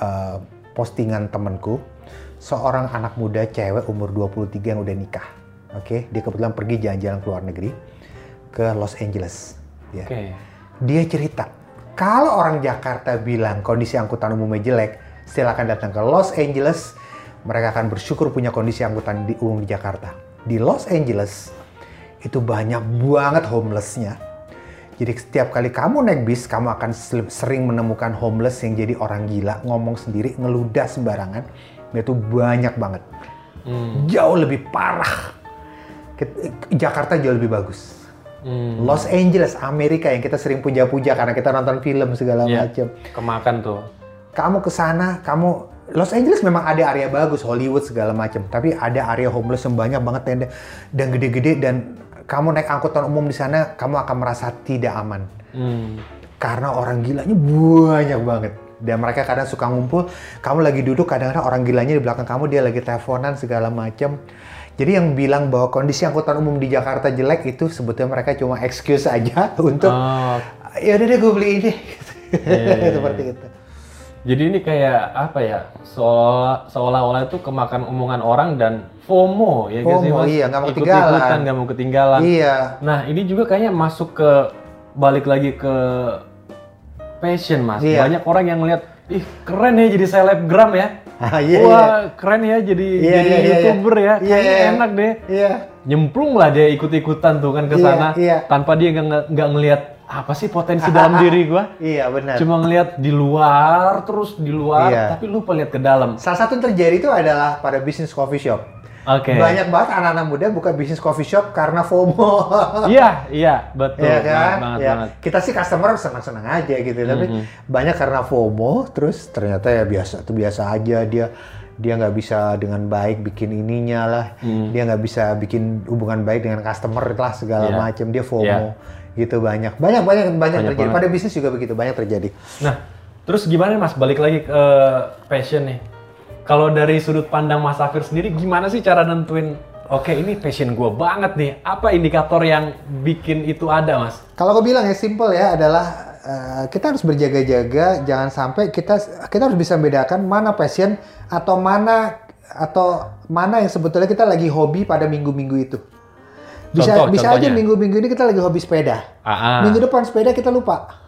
uh, postingan temenku, seorang anak muda cewek umur 23 yang udah nikah. Oke, dia kebetulan pergi jalan-jalan ke luar negeri ke Los Angeles. Ya Oke. dia cerita kalau orang Jakarta bilang kondisi angkutan umumnya jelek, silakan datang ke Los Angeles. Mereka akan bersyukur punya kondisi angkutan di umum di Jakarta. Di Los Angeles itu banyak banget homelessnya. Jadi setiap kali kamu naik bis, kamu akan sering menemukan homeless yang jadi orang gila, ngomong sendiri, ngeludah sembarangan. Itu banyak banget. Hmm. Jauh lebih parah. Jakarta jauh lebih bagus. Hmm. Los Angeles, Amerika yang kita sering puja-puja karena kita nonton film segala Iya. macam. Kemakan tuh. Kamu ke sana, kamu Los Angeles memang ada area bagus, Hollywood segala macam, tapi ada area homeless yang banyak banget tenda dan gede-gede dan kamu naik angkutan umum di sana, kamu akan merasa tidak aman Hmm. karena orang gilanya banyak banget. Dan mereka kadang suka ngumpul, kamu lagi duduk, kadang-kadang orang gilanya di belakang kamu, dia lagi teleponan segala macam. Jadi yang bilang bahwa kondisi angkutan umum di Jakarta jelek itu sebetulnya mereka cuma excuse aja untuk Oh, ya udah deh gue beli ini Iya, seperti itu Jadi ini kayak apa ya? Seolah seolah-olah itu kemakan omongan orang dan FOMO ya sih FOMO, mas? iya, nggak mau Ikut-ikutan, ketinggalan. nggak mau ketinggalan. iya Nah ini juga kayaknya masuk ke balik lagi ke passion mas. Iya. Banyak orang yang ngeliat, ih keren ya jadi selebgram ya. Ah, iya, Wah keren ya jadi Iya, jadi iya, iya, youtuber ya. iya. Kayaknya Iya, iya. enak deh. iya Nyemplung lah dia ikut-ikutan tuh kan ke Iya, sana iya. tanpa dia nggak nggak ngelihat apa sih potensi dalam diri gua. iya benar Cuma ngelihat di luar terus di luar Iya. tapi lupa lihat ke dalam. salah satu yang terjadi itu adalah pada bisnis coffee shop Oke. banyak banget anak-anak muda buka bisnis coffee shop karena FOMO Iya, iya, betul. Iya kan? Banget, Ya, banget. Kita sih customer senang-senang aja gitu, tapi Mhm. banyak karena FOMO, terus ternyata ya biasa, itu biasa aja dia dia nggak bisa dengan baik bikin ininya lah, Hmm. dia nggak bisa bikin hubungan baik dengan customer lah segala Iya. macam, dia FOMO, Iya. gitu banyak, banyak banyak banyak, Banyak terjadi. banget. Pada bisnis juga begitu, banyak terjadi. Nah, terus gimana Mas? Balik lagi ke passion nih. Kalau dari sudut pandang Mas Safir sendiri, gimana sih cara nentuin? Oke, ini passion gue banget nih. Apa indikator yang bikin itu ada, Mas? Kalau aku bilang ya simple ya adalah eh, kita harus berjaga-jaga, jangan sampai kita kita harus bisa membedakan mana passion atau mana atau mana yang sebetulnya kita lagi hobi pada minggu-minggu itu. Bisa Contoh, bisa aja minggu-minggu ini kita lagi hobi sepeda. Ah, Minggu depan sepeda kita lupa.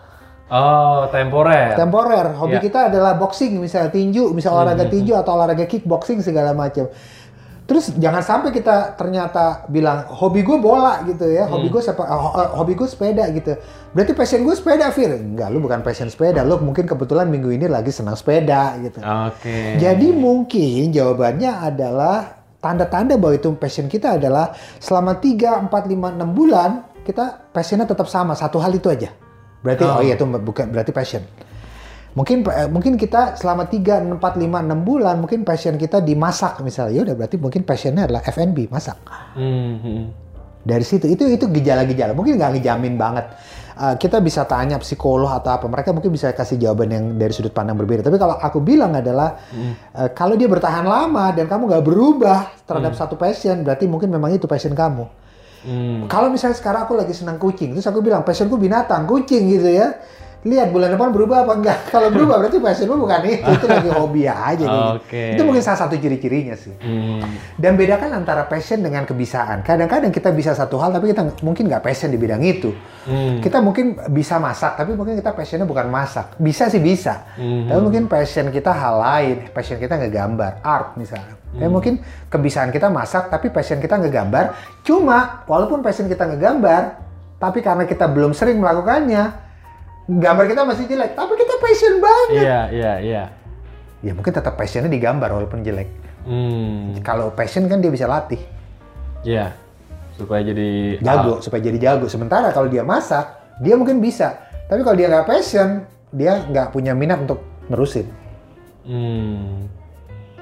Oh, temporer. Temporer. Hobi Iya. kita adalah boxing, misalnya tinju, misal olahraga tinju atau olahraga kickboxing segala macam. Terus jangan sampai kita ternyata bilang hobi gue bola gitu ya, hobi gue sepa, ho- eh, hobi gue sepeda gitu. Berarti passion gue sepeda, Fir. Enggak, lu bukan passion sepeda, lu mungkin kebetulan minggu ini lagi senang sepeda gitu. Oke. Jadi mungkin jawabannya adalah tanda-tanda bahwa itu passion kita adalah selama 3, 4, 5, 6 bulan kita passionnya tetap sama, satu hal itu aja. Berarti Oh. oh, iya itu bukan berarti passion. Mungkin eh, mungkin kita selama 3, 4, 5, 6 bulan mungkin passion kita dimasak misalnya. Ya udah berarti mungkin passionnya adalah F&B, masak. Hmm, hmm. Dari situ itu itu gejala-gejala. Mungkin nggak ngejamin banget. Uh, kita bisa tanya psikolog atau apa, mereka mungkin bisa kasih jawaban yang dari sudut pandang berbeda. Tapi kalau aku bilang adalah uh, kalau dia bertahan lama dan kamu nggak berubah terhadap satu passion, berarti mungkin memang itu passion kamu. Hmm. Kalau misalnya sekarang aku lagi senang kucing, terus aku bilang passionku binatang, kucing gitu ya. Lihat bulan depan berubah apa enggak? Kalau berubah berarti passionmu bukan itu, itu lagi hobi aja gitu. Oke. Itu mungkin salah satu ciri-cirinya sih. Hmm. Dan bedakan antara passion dengan kebiasaan. Kadang-kadang kita bisa satu hal tapi kita mungkin nggak passion di bidang itu. Hmm. Kita mungkin bisa masak tapi mungkin kita passionnya bukan masak. Bisa sih bisa. Hmm. Tapi mungkin passion kita hal lain. Passion kita ngegambar, art misalnya. Ya mungkin kebiasaan kita masak tapi passion kita ngegambar. Cuma walaupun passion kita ngegambar, tapi karena kita belum sering melakukannya, gambar kita masih jelek. Tapi kita passion banget. Iya, iya, iya. Ya mungkin tetap passionnya digambar walaupun jelek. Hmm. Kalau passion kan dia bisa latih. Iya. Supaya jadi jago supaya jadi jago. Sementara kalau dia masak, dia mungkin bisa. Tapi kalau dia nggak passion, dia nggak punya minat untuk nerusin. Hmm.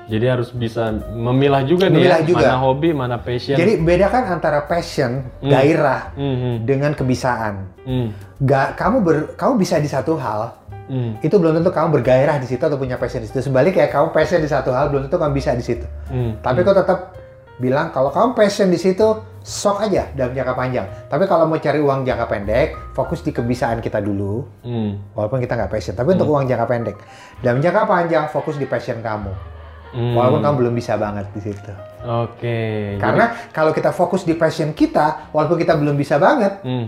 Jadi harus bisa memilah juga nih Memilah ya, juga. mana hobi, mana passion. Jadi bedakan antara passion, gairah, Hmm, hmm, dengan kebiasaan. hmm, Gak, kamu ber, kamu bisa di satu hal, hmm, itu belum tentu kamu bergairah di situ atau punya passion di situ. Sebaliknya kamu passion di satu hal, belum tentu kamu bisa di situ. hmm. Tapi kau tetap bilang kalau kamu passion di situ, sok aja dalam jangka panjang. Tapi kalau mau cari uang jangka pendek, fokus di kebiasaan kita dulu. Hmm. Walaupun kita nggak passion, tapi untuk uang jangka pendek. Dalam jangka panjang, fokus di passion kamu. Hmm. Walaupun kamu belum bisa banget di situ. Oke. Karena kalau kita fokus di passion kita, walaupun kita belum bisa banget, Jadi- hmm.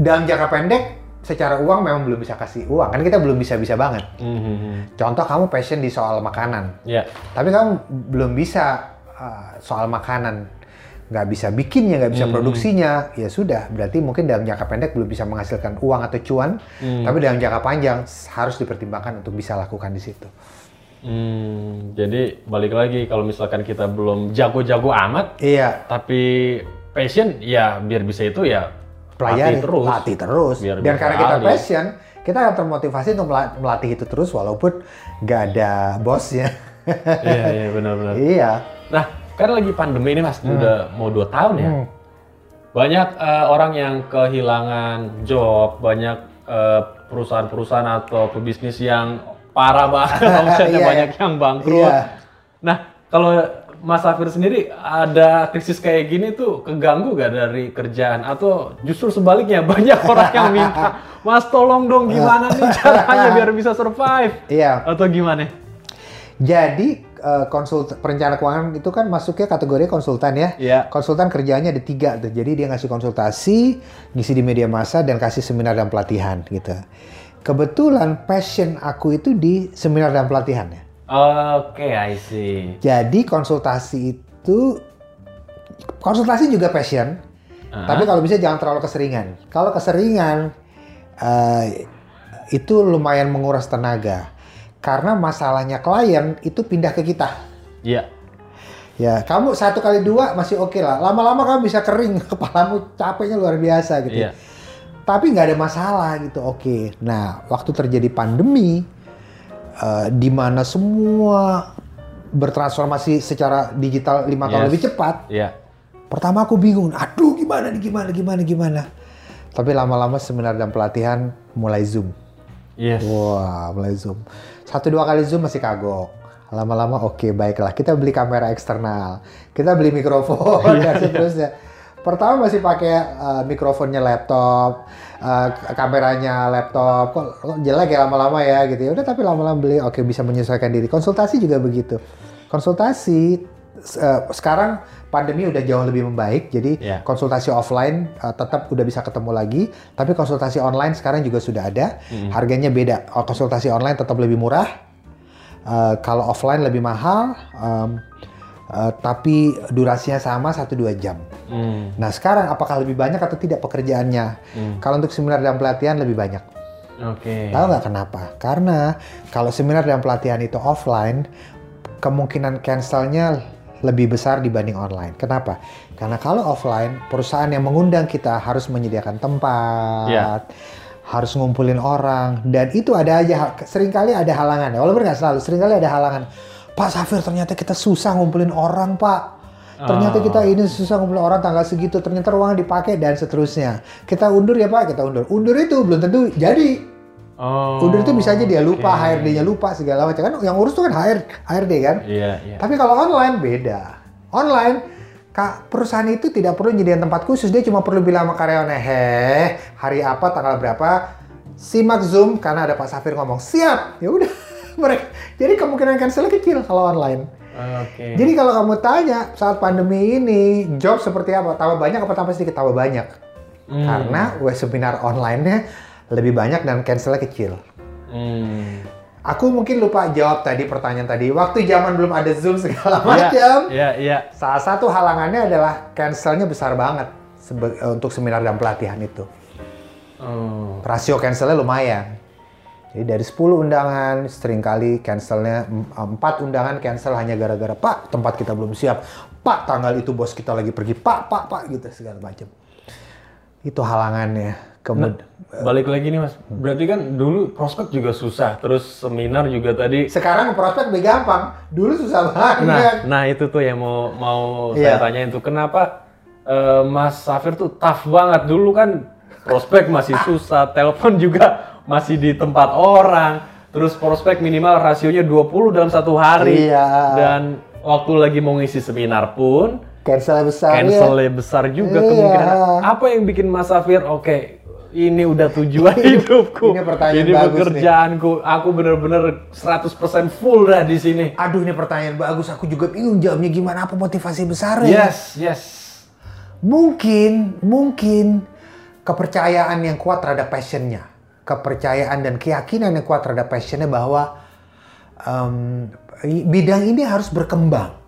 dalam jangka pendek, secara uang memang belum bisa kasih uang. Kan kita belum bisa-bisa banget. Hmm, hmm, hmm. Contoh kamu passion di soal makanan. Ya. Tapi kamu belum bisa uh, soal makanan. Nggak bisa bikinnya, nggak bisa produksinya. Ya sudah, berarti mungkin dalam jangka pendek belum bisa menghasilkan uang atau cuan. Hmm. Tapi dalam jangka panjang harus dipertimbangkan untuk bisa lakukan di situ. Hmm, jadi balik lagi kalau misalkan kita belum jago-jago amat, Iya, tapi passion ya biar bisa itu ya pelajari latih terus. latih terus. Biar Dan karena kita ahli. passion, kita akan termotivasi untuk mela- melatih itu terus walaupun nggak ada bosnya. iya, iya benar-benar. iya. Nah, kan lagi pandemi ini mas, udah mau dua tahun ya. Hmm. Banyak eh, orang yang kehilangan job, banyak eh, perusahaan-perusahaan atau pebisnis yang parah banget, omsetnya Iya, banyak yang bangkrut. Iya. Nah, kalau Mas Safir sendiri ada krisis kayak gini tuh keganggu gak dari kerjaan atau justru sebaliknya banyak orang yang minta, Mas tolong dong gimana nih caranya biar bisa survive Iya. atau gimana? Jadi eh, konsultan perencana keuangan itu kan masuknya kategori konsultan ya. Iya. Konsultan kerjanya ada tiga tuh. Jadi dia ngasih konsultasi, ngisi di media massa dan kasih seminar dan pelatihan gitu. Kebetulan passion aku itu di seminar dan pelatihan ya. Oke, I see. Jadi konsultasi itu konsultasi juga passion. Ah. Tapi kalau bisa jangan terlalu keseringan. Kalau keseringan eh, itu lumayan menguras tenaga. Karena masalahnya klien itu pindah ke kita. Iya. Ya, kamu satu kali dua masih oke lah. Lama-lama kamu bisa kering, kepalamu capeknya luar biasa gitu. Iya. Tapi nggak ada masalah gitu, oke. Nah, waktu terjadi pandemi, eh, di mana semua bertransformasi secara digital lima tahun Yes. lebih cepat, Iya. pertama aku bingung, aduh gimana nih, gimana, gimana, gimana. Tapi lama-lama seminar dan pelatihan mulai zoom. Yes. Wah, mulai zoom. Satu dua kali zoom masih kagok. Lama-lama oke baiklah. Kita beli kamera eksternal. Kita beli mikrofon dan seterusnya. Pertama masih pakai uh, mikrofonnya laptop, uh, kameranya laptop. Kok, kok jelek ya lama-lama ya gitu ya. Udah tapi lama-lama beli oke bisa menyesuaikan diri. Konsultasi juga begitu. Konsultasi uh, sekarang pandemi udah jauh lebih membaik. Jadi Ya. konsultasi offline uh, tetap udah bisa ketemu lagi, tapi konsultasi online sekarang juga sudah ada. Harganya beda. Oh, konsultasi online tetap lebih murah. Uh, kalau offline lebih mahal, um, uh, tapi durasinya sama 1-2 jam. Hmm. Nah sekarang apakah lebih banyak atau tidak pekerjaannya? Kalau untuk seminar dan pelatihan lebih banyak. Oke. Tahu nggak kenapa? Karena kalau seminar dan pelatihan itu offline, kemungkinan cancelnya lebih besar dibanding online. Kenapa? Karena kalau offline, perusahaan yang mengundang kita harus menyediakan tempat, Iya. harus ngumpulin orang, dan itu ada aja, sering kali ada halangan. ya. Walaupun nggak selalu, sering kali ada halangan. Pak Safir ternyata kita susah ngumpulin orang, Pak. Ternyata kita ini susah ngumpulin orang tanggal segitu, ternyata ruang dipakai dan seterusnya. Kita undur ya Pak, kita undur. Undur itu belum tentu jadi. Oh. Undur itu bisa aja dia lupa. HRD-nya lupa segala macam kan. Yang urus tuh kan HR, HRD kan. Iya, iya. Tapi kalau online beda. Online Kak, perusahaan itu tidak perlu nyediain tempat khusus, dia cuma perlu bilang sama karyawannya, heh, hari apa, tanggal berapa, simak Zoom karena ada Pak Safir ngomong, siap, ya udah. Mereka, jadi kemungkinan cancel kecil kalau online. Oke. Jadi kalau kamu tanya saat pandemi ini, job seperti apa? Tambah banyak apa tambah sedikit? Tambah banyak. Hmm. Karena webinar online-nya lebih banyak dan cancelnya kecil. Hmm. Aku mungkin lupa jawab tadi pertanyaan tadi. Waktu zaman belum ada Zoom segala Iya, macam. Iya, iya. Salah satu halangannya adalah cancelnya besar banget eh, untuk seminar dan pelatihan itu. Oh. Rasio cancelnya lumayan. Jadi dari 10 undangan, sering kali cancelnya 4 undangan cancel hanya gara-gara Pak tempat kita belum siap, Pak tanggal itu bos kita lagi pergi, Pak, Pak, Pak gitu segala macam. Itu halangannya. Kemudian Balik lagi nih mas, berarti kan dulu prospek juga susah, terus seminar juga tadi. sekarang prospek lebih gampang, dulu susah banget. Nah, nah itu tuh yang mau mau saya Iya. tanyain tuh, kenapa eh, Mas Safir tuh tough banget dulu kan prospek masih susah, telepon juga masih di tempat orang, terus prospek minimal rasionya 20 dalam satu hari, Iya. dan waktu lagi mau ngisi seminar pun Cancel besar ya. cancelnya besar juga Iya. kemungkinan. Apa yang bikin Mas Safir oke? ini udah tujuan hidupku. Ini pertanyaan ini bagus nih. pekerjaanku. Aku bener-bener 100% full dah di sini. Aduh ini pertanyaan bagus, aku juga bingung jawabnya gimana, apa motivasi besarnya. Yes, yes. Mungkin, mungkin kepercayaan yang kuat terhadap passionnya. Kepercayaan dan keyakinan yang kuat terhadap passionnya bahwa i- bidang ini harus berkembang.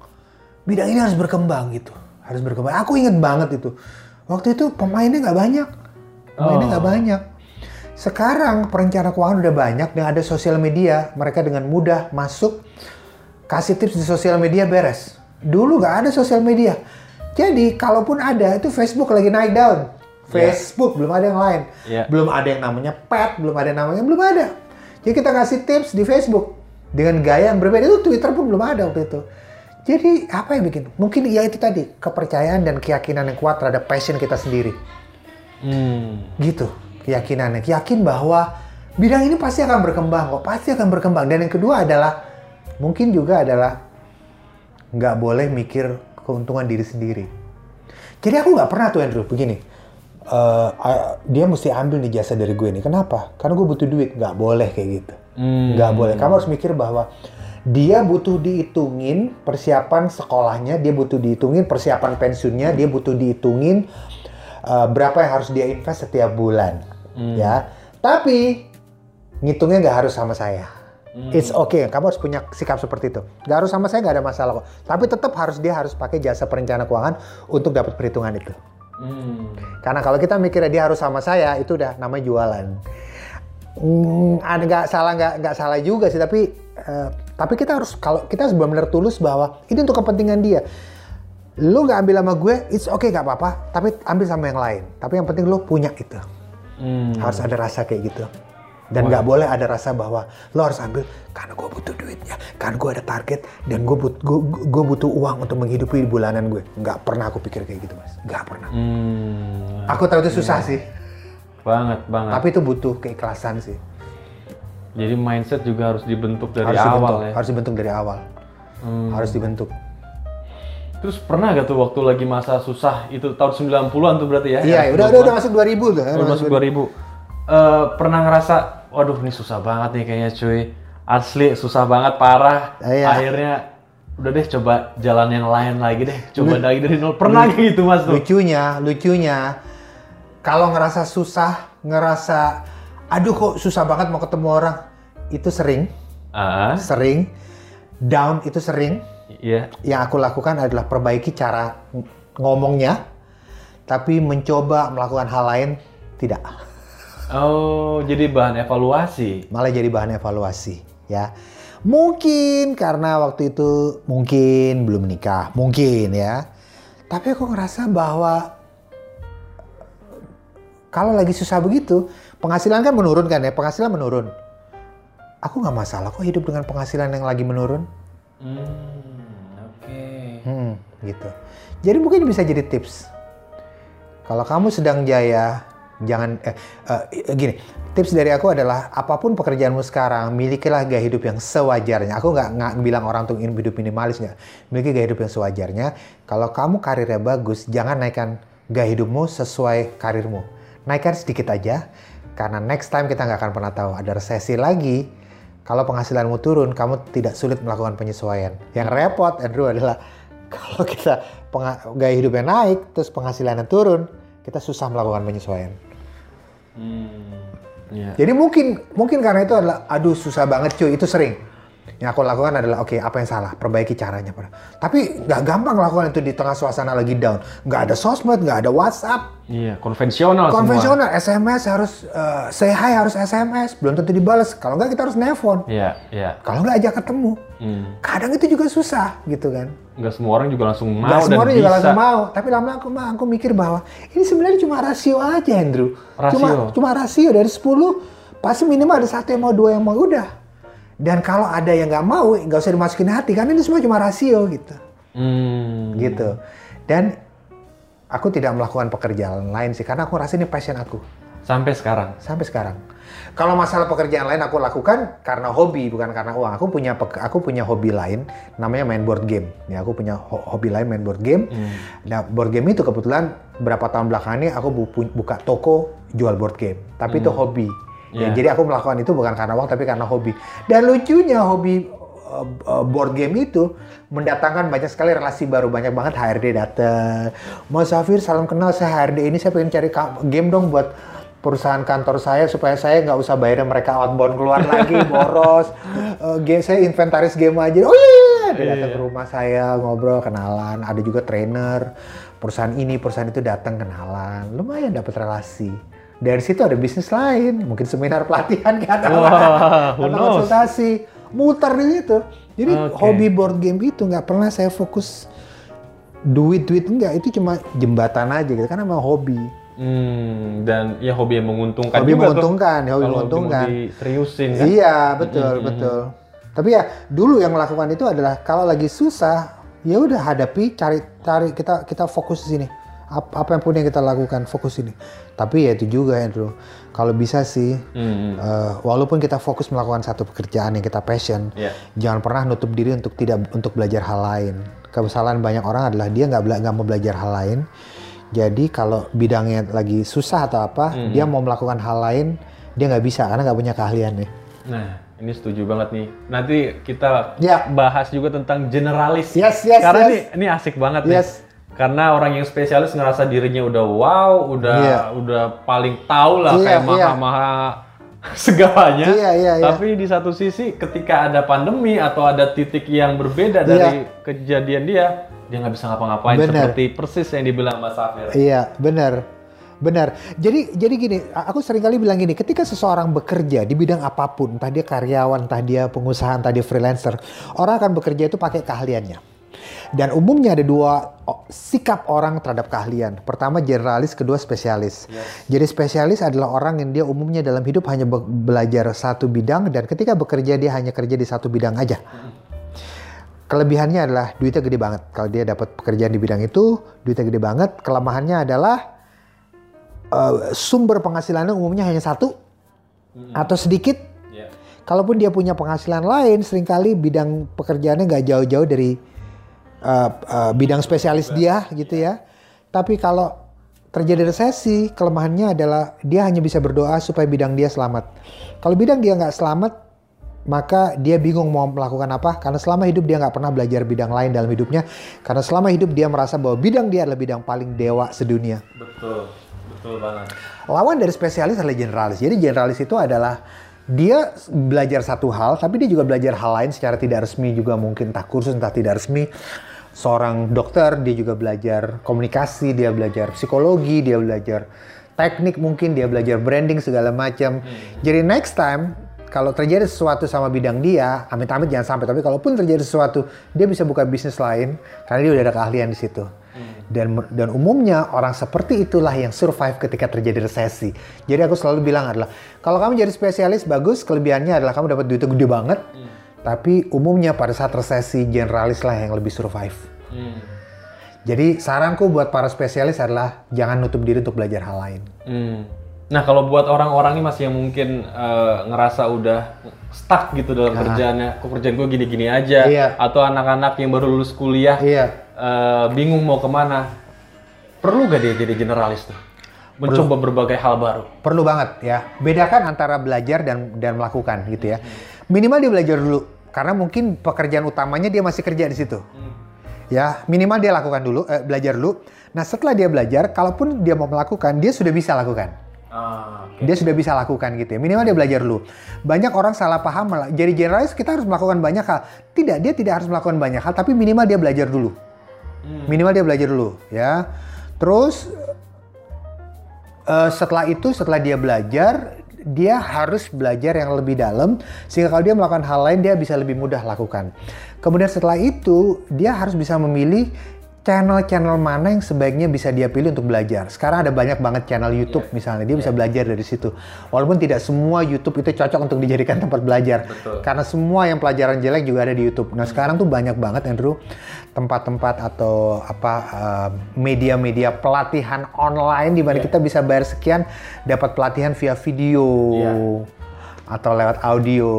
Bidang ini harus berkembang gitu. Harus berkembang. Aku inget banget itu. Waktu itu pemainnya nggak banyak. Pemainnya nggak Oh. banyak. Sekarang perencana keuangan udah banyak dan ada sosial media. Mereka dengan mudah masuk kasih tips di sosial media beres. Dulu nggak ada sosial media. Jadi kalaupun ada itu Facebook lagi naik daun. Facebook belum ada yang lain. Iya. Belum ada yang namanya pet, belum ada yang namanya belum ada. Jadi kita kasih tips di Facebook dengan gaya yang berbeda. Itu Twitter pun belum ada waktu itu. Jadi apa yang bikin? Mungkin ya itu tadi kepercayaan dan keyakinan yang kuat terhadap passion kita sendiri. Hmm. Gitu keyakinannya. Yakin bahwa bidang ini pasti akan berkembang kok. Pasti akan berkembang. Dan yang kedua adalah mungkin juga adalah nggak boleh mikir keuntungan diri sendiri. Jadi aku nggak pernah tuh Andrew begini. Eh, ah, dia mesti ambil nih jasa dari gue nih. Kenapa? Karena gue butuh duit. Nggak boleh kayak gitu. Hmm. Nggak boleh. Kamu harus mikir bahwa dia butuh dihitungin persiapan sekolahnya, dia butuh dihitungin persiapan pensiunnya, dia butuh dihitungin uh, berapa yang harus dia invest setiap bulan, ya. Tapi ngitungnya nggak harus sama saya. It's okay, kamu harus punya sikap seperti itu. Nggak harus sama saya nggak ada masalah kok. Tapi tetap harus dia harus pakai jasa perencana keuangan untuk dapat perhitungan itu. Hmm. Karena kalau kita mikirnya dia harus sama saya, itu udah namanya jualan. Hmm, ada nggak salah nggak nggak salah juga sih, tapi eh, tapi kita harus kalau kita harus benar-benar tulus bahwa ini untuk kepentingan dia. Lu nggak ambil sama gue, it's okay nggak apa-apa, tapi ambil sama yang lain. Tapi yang penting lu punya itu. Hmm. Harus ada rasa kayak gitu. Dan nggak boleh ada rasa bahwa lo harus ambil karena gue butuh duitnya, karena gue ada target dan gue but, gue, gue butuh uang untuk menghidupi bulanan gue. Nggak pernah aku pikir kayak gitu mas, nggak pernah. Hmm. Aku tahu itu susah sih, Banget, banget. tapi itu butuh keikhlasan sih. Jadi mindset juga harus dibentuk dari harus awal dibentuk, ya. harus dibentuk dari awal. Hmm. Harus dibentuk. Terus pernah gak tuh waktu lagi masa susah itu tahun 90-an tuh berarti ya? Iya, udah, 90-an? udah udah masuk 2000 tuh. Udah masuk 2000. Eh, pernah ngerasa, waduh ini susah banget nih kayaknya cuy. Asli susah banget, parah. Iya. Akhirnya udah deh coba jalan yang lain lagi deh. Coba lagi dari nol. Pernah kayak gitu mas tuh? Lucunya, lucunya, kalau ngerasa susah, ngerasa, aduh kok susah banget mau ketemu orang, itu sering, Ah, sering. Down itu sering. iya. Yang aku lakukan adalah perbaiki cara ng- ngomongnya, tapi mencoba melakukan hal lain tidak. Oh, jadi bahan evaluasi. malah jadi bahan evaluasi ya mungkin karena waktu itu mungkin belum menikah mungkin ya tapi aku ngerasa bahwa kalau lagi susah begitu penghasilan kan menurun kan ya penghasilan menurun aku nggak masalah kok hidup dengan penghasilan yang lagi menurun Hmm, oke. Hmm, gitu. Jadi mungkin bisa jadi tips. Kalau kamu sedang jaya, jangan eh, eh, gini. Tips dari aku adalah apa pun pekerjaanmu sekarang, milikilah gaya hidup yang sewajarnya. Aku nggak nggak bilang orang untuk hidup minimalis nggak. Miliki gaya hidup yang sewajarnya. Kalau kamu karirnya bagus, jangan naikkan gaya hidupmu sesuai karirmu. Naikkan sedikit aja, karena next time kita nggak akan pernah tahu ada resesi lagi. Kalau penghasilanmu turun, kamu tidak sulit melakukan penyesuaian. Yang repot, Andrew, adalah kalau kita gaya hidupnya naik, terus penghasilannya turun, kita susah melakukan penyesuaian. Hmm. Yeah. Jadi mungkin mungkin karena itu adalah aduh susah banget cuy itu sering. Yang aku lakukan adalah oke okay, apa yang salah perbaiki caranya. Tapi nggak gampang lakukan itu di tengah suasana lagi down. Nggak ada sosmed, nggak ada WhatsApp. Iya konvensional. Konvensional semua. SMS harus uh, say hi harus SMS belum tentu dibalas. Kalau nggak kita harus nelpon. Iya iya. Kalau nggak ajak ketemu. Hmm. Kadang itu juga susah gitu kan. Nggak semua orang juga langsung mau Nggak semua orang juga langsung mau. Tapi lama-lama aku, aku mikir bahwa ini sebenarnya cuma rasio aja Andrew. Rasio. Cuma, cuma rasio dari 10 pasti minimal ada satu yang mau dua yang mau udah. Dan kalau ada yang nggak mau nggak usah dimasukin hati karena ini semua cuma rasio gitu. Hmm. Gitu. Dan aku tidak melakukan pekerjaan lain sih karena aku rasa ini passion aku. Sampai sekarang. Sampai sekarang. Kalau masalah pekerjaan lain aku lakukan karena hobi bukan karena uang. Aku punya aku punya hobi lain namanya main board game. Ya aku punya hobi lain main board game. Hmm. Nah board game itu kebetulan berapa tahun belakangan ini aku buka toko jual board game. Tapi hmm. itu hobi. Yeah. Ya, jadi aku melakukan itu bukan karena uang tapi karena hobi. Dan lucunya hobi uh, board game itu mendatangkan banyak sekali relasi baru banyak banget HRD datang. Mas Safir salam kenal saya HRD ini saya pengen cari game dong buat perusahaan kantor saya supaya saya nggak usah bayar mereka outbound keluar lagi boros. Uh, game saya inventaris game aja. Oh iya, iya, iya. dia datang ke rumah saya ngobrol kenalan. Ada juga trainer. Perusahaan ini perusahaan itu datang kenalan. Lumayan dapat relasi. Dari situ ada bisnis lain. Mungkin seminar pelatihan kan atau konsultasi. Muter di situ. Jadi okay. hobi board game itu nggak pernah saya fokus duit duit enggak itu cuma jembatan aja gitu karena memang hobi Hmm, dan ya hobi yang menguntungkan hobi juga menguntungkan, tuh. Ya, hobi menguntungkan. seriusin kan? Iya, betul, hmm, betul. Tapi ya dulu yang melakukan itu adalah kalau lagi susah, ya udah hadapi, cari cari kita kita fokus di sini. Apa, apa yang pun yang kita lakukan, fokus ini. Tapi ya itu juga Andrew. Kalau bisa sih, hmm. uh, walaupun kita fokus melakukan satu pekerjaan yang kita passion, yeah. jangan pernah nutup diri untuk tidak untuk belajar hal lain. Kesalahan banyak orang adalah dia nggak nggak mau belajar hal lain jadi kalau bidangnya lagi susah atau apa, hmm. dia mau melakukan hal lain, dia nggak bisa karena nggak punya keahlian nih. Nah, ini setuju banget nih. Nanti kita ya. bahas juga tentang generalis. Yes, yes, Karena yes. ini ini asik banget yes. nih. Karena orang yang spesialis ngerasa dirinya udah wow, udah yeah. udah paling tahu lah yeah, kayak iya. maha-maha segalanya. Iya, iya, iya. Tapi di satu sisi ketika ada pandemi atau ada titik yang berbeda yeah. dari kejadian dia, dia nggak bisa ngapa-ngapain seperti persis yang dibilang Mas Safir. Iya, benar. Benar. Jadi jadi gini, aku sering kali bilang gini, ketika seseorang bekerja di bidang apa pun, entah dia karyawan, entah dia pengusaha, entah dia freelancer, orang akan bekerja itu pakai keahliannya. Dan umumnya ada dua sikap orang terhadap keahlian. Pertama generalis, kedua spesialis. Yes. Jadi spesialis adalah orang yang dia umumnya dalam hidup hanya belajar satu bidang dan ketika bekerja dia hanya kerja di satu bidang aja. Kelebihannya adalah duitnya gede banget. Kalau dia dapat pekerjaan di bidang itu, duitnya gede banget. Kelemahannya adalah uh, sumber penghasilannya umumnya hanya satu hmm. atau sedikit. Yeah. Kalaupun dia punya penghasilan lain, sering kali bidang pekerjaannya nggak jauh-jauh dari uh, uh, bidang spesialis dia, gitu ya. Tapi kalau terjadi resesi, kelemahannya adalah dia hanya bisa berdoa supaya bidang dia selamat. Kalau bidang dia nggak selamat, maka dia bingung mau melakukan apa karena selama hidup dia nggak pernah belajar bidang lain dalam hidupnya karena selama hidup dia merasa bahwa bidang dia adalah bidang paling dewa sedunia. Betul, betul banget. Lawan dari spesialis adalah generalis. Jadi generalis itu adalah dia belajar satu hal, tapi dia juga belajar hal lain secara tidak resmi juga mungkin entah kursus entah tidak resmi. Seorang dokter dia juga belajar komunikasi, dia belajar psikologi, dia belajar teknik mungkin dia belajar branding segala macam. Hmm. Jadi next time kalau terjadi sesuatu sama bidang dia, amit-amit jangan sampai. Tapi kalaupun terjadi sesuatu, dia bisa buka bisnis lain karena dia udah ada keahlian di situ. Hmm. Dan dan umumnya orang seperti itulah yang survive ketika terjadi resesi. Jadi aku selalu bilang adalah kalau kamu jadi spesialis bagus, kelebihannya adalah kamu dapat duitnya gede banget. Hmm. Tapi umumnya pada saat resesi generalis lah yang lebih survive. Hmm. Jadi saranku buat para spesialis adalah jangan nutup diri untuk belajar hal lain. Hmm. Nah kalau buat orang-orang ini masih yang mungkin eh, ngerasa udah stuck gitu dalam kerjaannya, kok kerjaan gue gini-gini aja, Iya. atau anak-anak yang baru lulus kuliah Iya. Eh, bingung mau ke mana, perlu gak dia jadi generalis tuh? Mencoba berbagai hal baru. Perlu banget ya. Bedakan antara belajar dan dan melakukan gitu ya. Minimal dia belajar dulu karena mungkin pekerjaan utamanya dia masih kerja di situ. Ya, minimal dia lakukan dulu, eh, belajar dulu. Nah, setelah dia belajar, kalaupun dia mau melakukan, dia sudah bisa lakukan. Ah, Dia sudah bisa lakukan gitu ya. Minimal dia belajar dulu. Banyak orang salah paham jadi generalis kita harus melakukan banyak hal. Tidak, dia tidak harus melakukan banyak hal, tapi minimal dia belajar dulu. Minimal dia belajar dulu ya. Terus eh, setelah itu, setelah dia belajar, dia harus belajar yang lebih dalam sehingga kalau dia melakukan hal lain dia bisa lebih mudah lakukan. Kemudian setelah itu dia harus bisa memilih channel-channel mana yang sebaiknya bisa dia pilih untuk belajar. Sekarang ada banyak banget channel YouTube misalnya, dia bisa belajar dari situ. Walaupun tidak semua YouTube itu cocok untuk dijadikan tempat belajar. Betul. Karena semua yang pelajaran jelek juga ada di YouTube. Nah, sekarang tuh banyak banget Andrew tempat-tempat atau apa eh, media-media pelatihan online di mana kita bisa bayar sekian dapat pelatihan via video Iya. atau lewat audio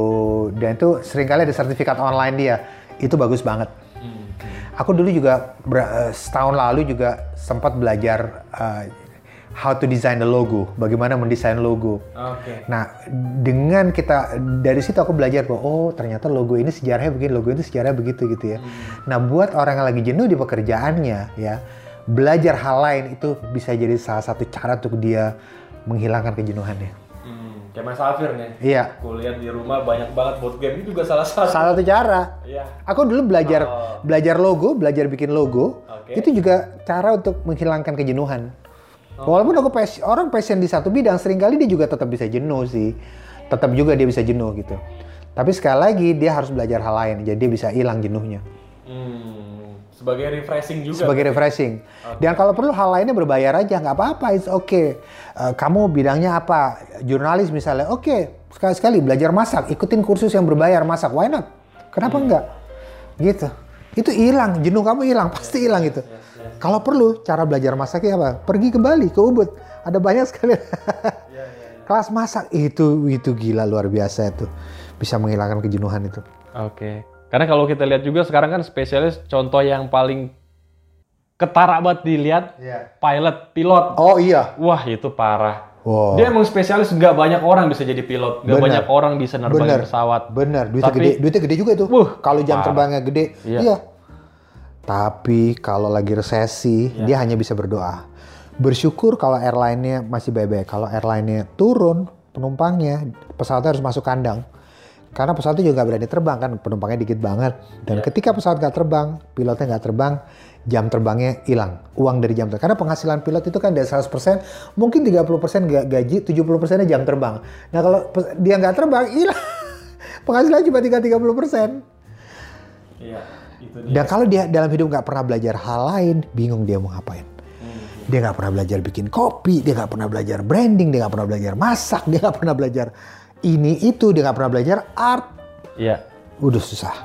dan itu sering kali ada sertifikat online dia. Itu bagus banget. Aku dulu juga ber- eh, setahun lalu juga sempat belajar eh, how to design the logo, bagaimana mendesain logo. Oke. Nah, dengan kita dari situ aku belajar bahwa oh ternyata logo ini sejarahnya begini, logo itu sejarahnya begitu gitu ya. Nah, buat orang yang lagi jenuh di pekerjaannya ya, belajar hal lain itu bisa jadi salah satu cara untuk dia menghilangkan kejenuhannya. Kayak Mas Afir nih. Iya, Aku lihat di rumah banyak banget board game ini juga salah satu. salah satu cara. Iya. Aku dulu belajar Oh. belajar logo, belajar bikin logo. Oke. Itu juga cara untuk menghilangkan kejenuhan. Walaupun aku pas- orang passion di satu bidang, sering kali dia juga tetap bisa jenuh sih. Tetap juga dia bisa jenuh gitu. Tapi sekali lagi dia harus belajar hal lain, jadi dia bisa hilang jenuhnya. Hmm, sebagai refreshing juga. Sebagai refreshing. Dan kalau perlu hal lainnya berbayar aja, nggak apa-apa, it's okay. Eh, kamu bidangnya apa? Jurnalis misalnya, oke. Sekali-sekali belajar masak, ikutin kursus yang berbayar masak, why not? Kenapa enggak? Gitu. Itu hilang, jenuh kamu hilang, pasti hilang itu. Kalau perlu, cara belajar masaknya apa? Pergi ke Bali, ke Ubud. Ada banyak sekali. Kelas masak, itu itu gila luar biasa itu. Bisa menghilangkan kejenuhan itu. Oke. Karena kalau kita lihat juga sekarang kan spesialis contoh yang paling ketara banget dilihat Iya. pilot, pilot. Oh iya. Wah itu parah. Wow. Dia emang spesialis nggak banyak orang bisa jadi pilot, nggak Bener. banyak orang bisa nerbangin Bener. pesawat. Bener, duitnya Tapi- gede, duitnya gede juga itu. Wuh, kalau jam parah. terbangnya gede, Iya. iya. Tapi kalau lagi resesi, Iya. dia hanya bisa berdoa. Bersyukur kalau airline-nya masih baik-baik. Kalau airline-nya turun penumpangnya, pesawatnya harus masuk kandang. Karena pesawatnya juga nggak berani terbang kan, penumpangnya dikit banget. Dan ketika pesawat nggak terbang, pilotnya nggak terbang, jam terbangnya hilang. Uang dari jam terbang. Karena penghasilan pilot itu kan dari 100%, mungkin 30% ga- gaji, 70%-nya jam terbang. Nah kalau dia nggak terbang, hilang. penghasilan cuma tinggal 30%. Iya, itu Dan kalau dia dalam hidup nggak pernah belajar hal lain, bingung dia mau ngapain. Hmm. Dia nggak pernah belajar bikin kopi, dia nggak pernah belajar branding, dia nggak pernah belajar masak, dia nggak pernah belajar ini itu, dia nggak pernah belajar art. Iya. Udah susah.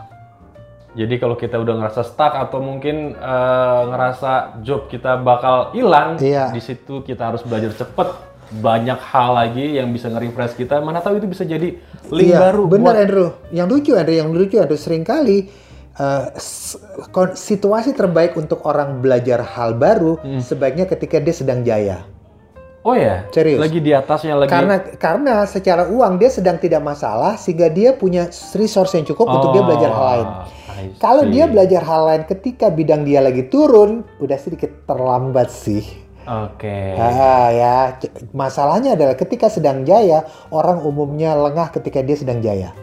Jadi kalau kita udah ngerasa stuck atau mungkin eh, ngerasa job kita bakal hilang, Iya. di situ kita harus belajar cepet. Banyak hal lagi yang bisa nge-refresh kita. Mana tahu itu bisa jadi link iya, baru. Bener buat- Andrew. Yang lucu Andrew, yang lucu Andrew sering kali eh, s- kon- situasi terbaik untuk orang belajar hal baru Hmm. sebaiknya ketika dia sedang jaya. Oh ya, Serius. lagi di atasnya lagi. Karena karena secara uang dia sedang tidak masalah sehingga dia punya resource yang cukup untuk dia belajar hal lain. Oh, Kalau dia belajar hal lain ketika bidang dia lagi turun, udah sedikit terlambat sih. Oke. Ah, ya, masalahnya adalah ketika sedang jaya, orang umumnya lengah ketika dia sedang jaya.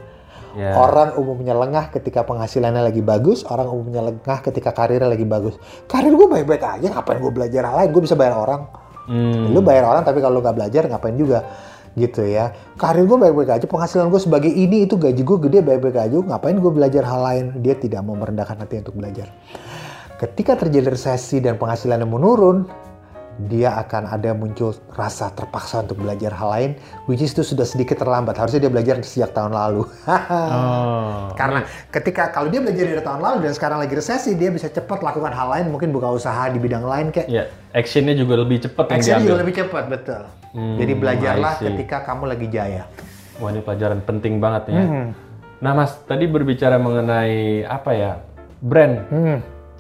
Ya. Orang umumnya lengah ketika penghasilannya lagi bagus, orang umumnya lengah ketika karirnya lagi bagus. Karir gue baik-baik aja, ngapain gue belajar hal lain? Gue bisa bayar orang. Hmm. Lu bayar orang tapi kalau lu nggak belajar ngapain juga gitu ya. Karir gue baik-baik aja, penghasilan gue sebagai ini itu gaji gue gede baik-baik aja. Ngapain gue belajar hal lain? Dia tidak mau merendahkan hati untuk belajar. Ketika terjadi resesi dan penghasilannya menurun, dia akan ada muncul rasa terpaksa untuk belajar hal lain, which is itu sudah sedikit terlambat. Harusnya dia belajar sejak tahun lalu. Oh. Karena ketika kalau dia belajar dari tahun lalu dan sekarang lagi resesi, dia bisa cepat lakukan hal lain, mungkin buka usaha di bidang lain kayak. Ya, actionnya juga lebih cepat yang Action diambil. juga lebih cepat, betul. Hmm, Jadi belajarlah ketika kamu lagi jaya. Wah ini pelajaran penting banget ya. Hmm. Nah mas, tadi berbicara mengenai apa ya, brand. Hmm.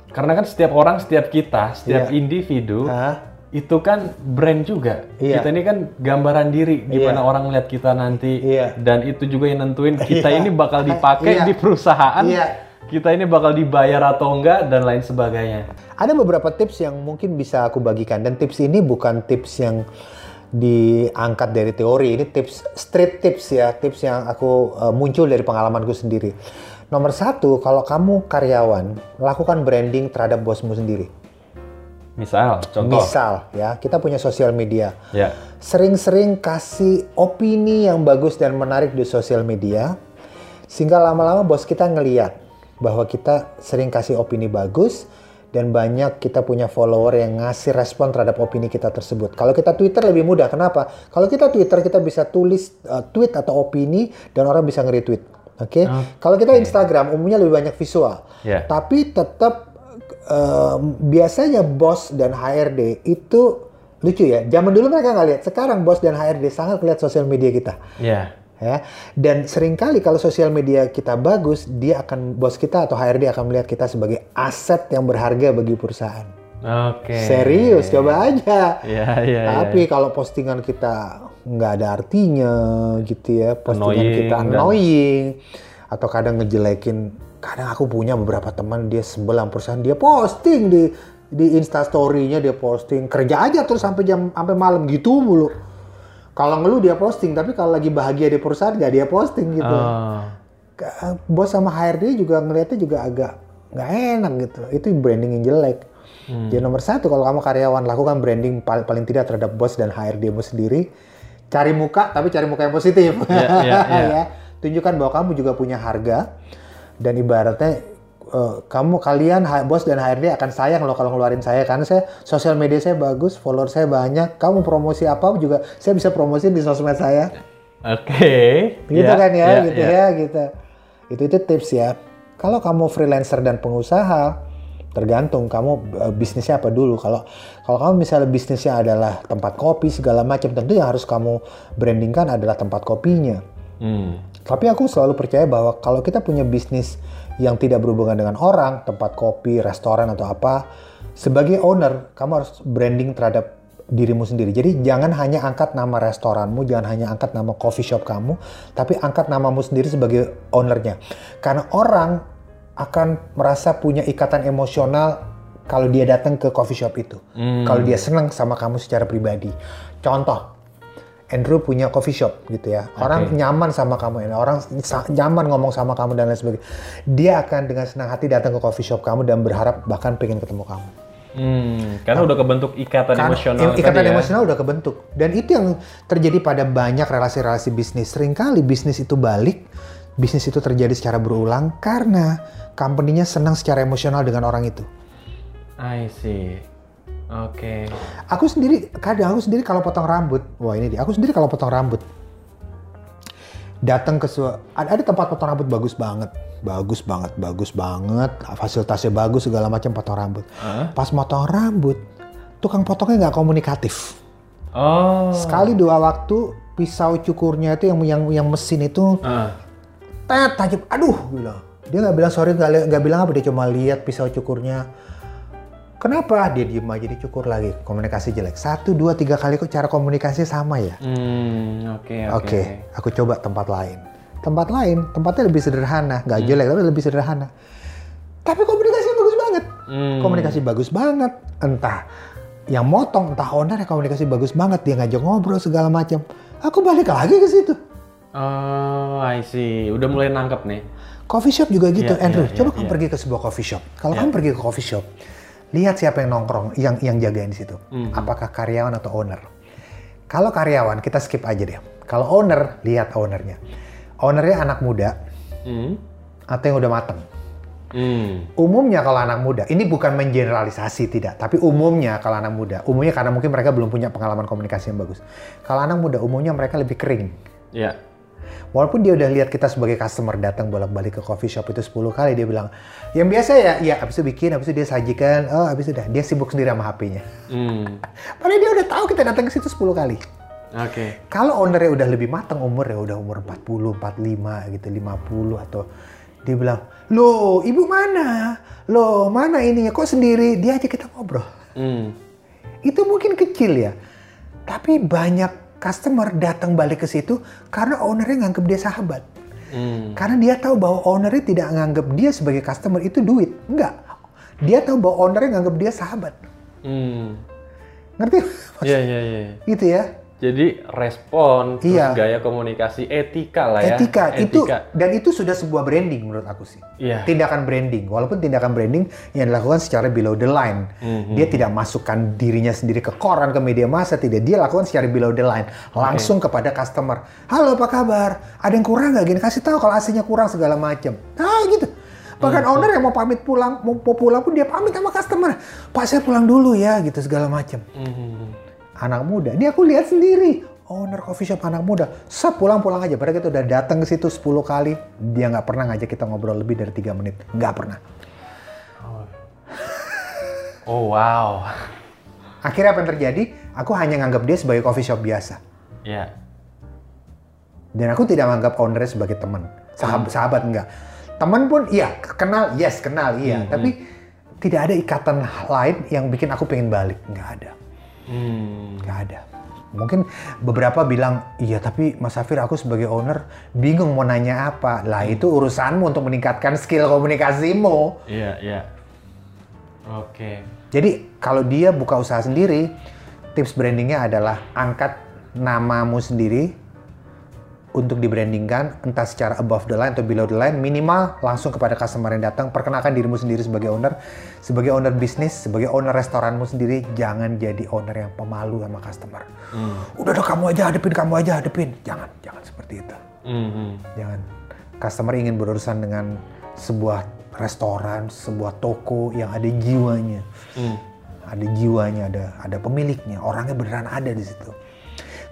Karena kan setiap orang, setiap kita, setiap Iya. individu Hah? Itu kan brand juga. Iya. Kita ini kan gambaran diri, gimana Iya. orang lihat kita nanti. Iya. Dan itu juga yang nentuin kita Iya. ini bakal dipakai Iya. di perusahaan. Iya. Kita ini bakal dibayar atau enggak dan lain sebagainya. Ada beberapa tips yang mungkin bisa aku bagikan dan tips ini bukan tips yang diangkat dari teori. Ini tips street tips ya, tips yang aku uh, muncul dari pengalamanku sendiri. Nomor satu, kalau kamu karyawan, lakukan branding terhadap bosmu sendiri. Misal, contoh. Misal ya, kita punya sosial media. Ya. Sering-sering kasih opini yang bagus dan menarik di sosial media, sehingga lama-lama bos kita ngeliat bahwa kita sering kasih opini bagus dan banyak kita punya follower yang ngasih respon terhadap opini kita tersebut. Kalau kita Twitter lebih mudah, kenapa? Kalau kita Twitter kita bisa tulis uh, tweet atau opini dan orang bisa nge-retweet. Oke. Kalau kita Instagram umumnya lebih banyak visual. Ya. Tapi tetap eh, biasanya bos dan HRD itu lucu ya. Zaman dulu mereka nggak lihat. Sekarang bos dan HRD sangat lihat sosial media kita. Ya. Ya, dan sering kali kalau sosial media kita bagus, dia akan bos kita atau HRD akan melihat kita sebagai aset yang berharga bagi perusahaan. Oke. Serius, coba aja. Ya, ya, ya. Tapi kalau postingan kita nggak ada artinya gitu ya, postingan Annoying kita dan- annoying atau kadang ngejelekin, kadang aku punya beberapa teman dia sebelah perusahaan dia posting di di Insta story-nya dia posting kerja aja terus sampai jam sampai malam gitu mulu. Kalau ngeluh dia posting, tapi kalau lagi bahagia di perusahaan nggak dia posting gitu. Ke- Bos sama HRD juga ngeliatnya juga agak nggak enak gitu. Itu branding yang jelek. Jadi nomor satu kalau kamu karyawan lakukan branding paling, paling tidak terhadap bos dan HRD-mu sendiri. Cari muka tapi cari muka yang positif. Iya, iya, iya. ya. Tunjukkan bahwa kamu juga punya harga dan ibaratnya eh, kamu kalian bos dan HRD akan sayang loh kalau ngeluarin saya karena saya sosial media saya bagus, follower saya banyak. Kamu promosi apa juga saya bisa promosi di sosmed saya. Oke. Gitu Ya, kan ya, ya, gitu ya. ya, gitu. Itu itu tips ya. Kalau kamu freelancer dan pengusaha, tergantung kamu eh, bisnisnya apa dulu. Kalau kalau kamu misalnya bisnisnya adalah tempat kopi segala macam, tentu yang harus kamu brandingkan adalah tempat kopinya. Hmm. Tapi aku selalu percaya bahwa kalau kita punya bisnis yang tidak berhubungan dengan orang, tempat kopi, restoran atau apa, sebagai owner kamu harus branding terhadap dirimu sendiri. Jadi jangan hanya angkat nama restoranmu, jangan hanya angkat nama coffee shop kamu, tapi angkat namamu sendiri sebagai ownernya. Karena orang akan merasa punya ikatan emosional kalau dia datang ke coffee shop itu. Kalau dia senang sama kamu secara pribadi. Contoh, Andrew punya coffee shop gitu ya. Orang Oke. nyaman sama kamu, orang nyaman ngomong sama kamu dan lain sebagainya. Dia akan dengan senang hati datang ke coffee shop kamu dan berharap bahkan pengen ketemu kamu. Hmm, karena udah kebentuk ikatan Karena emosional ikatan tadi ya. emosional udah kebentuk. Dan itu yang terjadi pada banyak relasi-relasi bisnis. Seringkali bisnis itu balik, bisnis itu terjadi secara berulang karena company-nya senang secara emosional dengan orang itu. I see. Oke. Aku sendiri, kadang aku sendiri kalau potong rambut, wah ini dia, aku sendiri kalau potong rambut, datang ke ada, ada tempat potong rambut bagus banget, bagus banget, bagus banget, fasilitasnya bagus segala macam potong rambut. Hah? Pas potong rambut, tukang potongnya nggak komunikatif. Oh. Sekali dua waktu pisau cukurnya itu yang yang yang mesin itu tet tajam, aduh bilang. Dia nggak bilang sorry, nggak bilang apa, dia cuma lihat pisau cukurnya. Kenapa? Dia diem aja dicukur lagi. Komunikasi jelek. Satu, dua, tiga kali kok cara komunikasi sama ya? Hmm, oke oke. Oke, aku coba tempat lain. Tempat lain, tempatnya lebih sederhana. Nggak jelek, tapi lebih sederhana. Tapi komunikasinya bagus banget. Hmm. Komunikasi bagus banget. Entah yang motong, entah owner yang komunikasi bagus banget. Dia ngajak ngobrol segala macam. Aku balik lagi ke situ. Oh, I see. Udah mulai nangkep nih. Coffee shop juga gitu, Iya, Andrew. iya, coba iya, kamu iya. pergi ke sebuah coffee shop. Kalau Iya. kamu pergi ke coffee shop, lihat siapa yang nongkrong, yang yang jagain di situ. Mhm. Apakah karyawan atau owner? Kalau karyawan, kita skip aja deh. Kalau owner, lihat ownernya. Ownernya anak muda Hmm. atau yang udah mateng. Hmm. Umumnya kalau anak muda, ini bukan mengeneralisasi tidak, tapi umumnya kalau anak muda, umumnya karena mungkin mereka belum punya pengalaman komunikasi yang bagus. Kalau anak muda, umumnya mereka lebih kering. Ya. Walaupun dia udah lihat kita sebagai customer datang bolak-balik ke coffee shop itu 10 kali, dia bilang, yang biasa ya, ya habis itu bikin, habis itu dia sajikan, oh habis itu udah, dia sibuk sendiri sama HP-nya. Hmm. Padahal dia udah tahu kita datang ke situ 10 kali. Oke. Kalau ownernya udah lebih matang umurnya, udah umur 40, 45 gitu, 50 atau dia bilang, loh ibu mana? Loh mana ininya? Kok sendiri? Dia aja kita ngobrol. Hmm. Itu mungkin kecil ya. Tapi banyak customer datang balik ke situ karena ownernya nganggep dia sahabat. Hmm. Karena dia tahu bahwa ownernya tidak nganggep dia sebagai customer itu duit. Enggak. Dia tahu bahwa ownernya nganggep dia sahabat. Hmm. Ngerti? Iya, iya, iya. gitu ya. Jadi respon, terus Iya. gaya komunikasi, etika lah ya. Etika, itu dan itu sudah sebuah branding menurut aku sih. Iya. Tindakan branding, walaupun tindakan branding yang dilakukan secara below the line. Mhm. Dia tidak masukkan dirinya sendiri ke koran, ke media massa, tidak. Dia lakukan secara below the line, langsung kepada customer. Halo, apa kabar? Ada yang kurang nggak? Gini kasih tahu kalau AC-nya kurang segala macam. Ah gitu. Bahkan Mhm. owner yang mau pamit pulang, mau, mau pulang pun dia pamit sama customer. Pak saya pulang dulu ya, gitu segala macam. Mhm. Anak muda, ini aku lihat sendiri. Owner coffee shop anak muda, sep pulang-pulang aja. Padahal kita udah datang ke situ 10 kali, dia nggak pernah ngajak kita ngobrol lebih dari tiga menit. Nggak pernah. Oh wow. Akhirnya apa yang terjadi? Aku hanya nganggap dia sebagai coffee shop biasa. Ya. Dan aku tidak menganggap ownernya sebagai teman. Sahabat, sahabat enggak. Teman pun iya, kenal, yes kenal, iya. Tapi tidak ada ikatan lain yang bikin aku pengen balik. Nggak ada. Hmm. Nggak ada. Mungkin beberapa bilang, iya tapi Mas Safir aku sebagai owner bingung mau nanya apa. Lah itu urusanmu untuk meningkatkan skill komunikasimu. Iya, iya. Oke. Jadi kalau dia buka usaha sendiri, tips brandingnya adalah angkat namamu sendiri untuk dibrandingkan entah secara above the line atau below the line minimal langsung kepada customer yang datang perkenalkan dirimu sendiri sebagai owner sebagai owner bisnis sebagai owner restoranmu sendiri jangan jadi owner yang pemalu sama customer Hmm. udah udah kamu aja hadepin kamu aja hadepin jangan jangan seperti itu Mhm. jangan customer ingin berurusan dengan sebuah restoran sebuah toko yang ada jiwanya Hmm. ada jiwanya, ada ada pemiliknya, orangnya beneran ada di situ.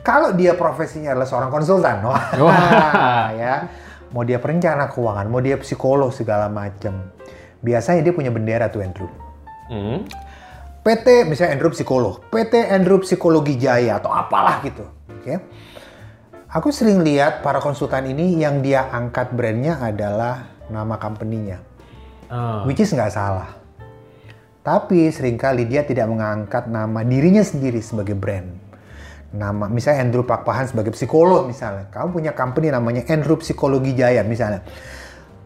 Kalau dia profesinya adalah seorang konsultan, wah, ya, mau dia perencana keuangan, mau dia psikolog segala macam, biasanya dia punya bendera tuh Andrew. Hmm. PT misalnya Andrew psikolog, PT Andrew Psikologi Jaya atau apalah gitu, oke? Aku sering lihat para konsultan ini yang dia angkat brandnya adalah nama company-nya. Oh. Which is nggak salah. Tapi sering kali dia tidak mengangkat nama dirinya sendiri sebagai brand. Nama, misalnya Andrew Pak Pahan sebagai psikolog misalnya. Kamu punya company namanya Andrew Psikologi Jaya misalnya.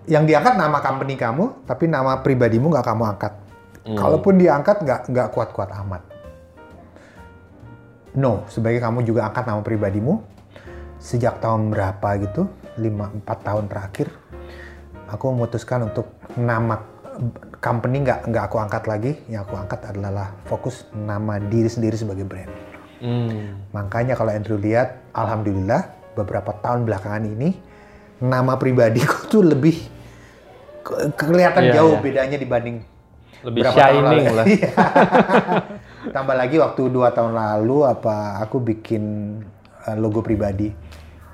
Yang diangkat nama company kamu, tapi nama pribadimu nggak kamu angkat. Kalaupun diangkat nggak nggak kuat-kuat amat. No, sebagai kamu juga angkat nama pribadimu. Sejak tahun berapa gitu, 5-4 tahun terakhir, aku memutuskan untuk nama company nggak nggak aku angkat lagi. Yang aku angkat adalah fokus nama diri sendiri sebagai brand. Hmm. Makanya kalau Andrew lihat, alhamdulillah beberapa tahun belakangan ini nama pribadiku tuh lebih ke- kelihatan Iya, jauh iya. bedanya dibanding Lebih berapa tahun lalu. lah. Iya. Tambah lagi waktu dua tahun lalu apa aku bikin uh, logo pribadi.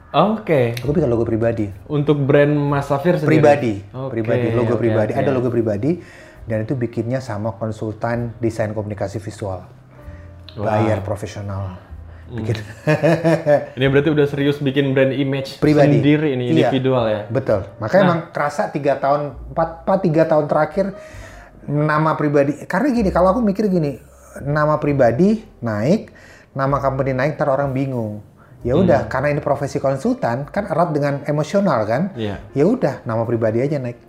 Oke. Aku bikin logo pribadi. Untuk brand Mas Safir sendiri? Pribadi, Oke, pribadi, logo oke, pribadi. oke. Ada logo pribadi dan itu bikinnya sama konsultan desain komunikasi visual. Bayar profesional. Bikin. Ini berarti udah serius bikin brand image Pribadi. sendiri ini, Iya. individual ya? Betul. Makanya Nah. emang kerasa tiga tahun, empat, empat tiga tahun terakhir nama pribadi. Karena gini, kalau aku mikir gini, nama pribadi naik, nama company naik, ntar orang bingung. Ya udah, Hmm. karena ini profesi konsultan kan erat dengan emosional kan. Iya. Ya udah, nama pribadi aja naik.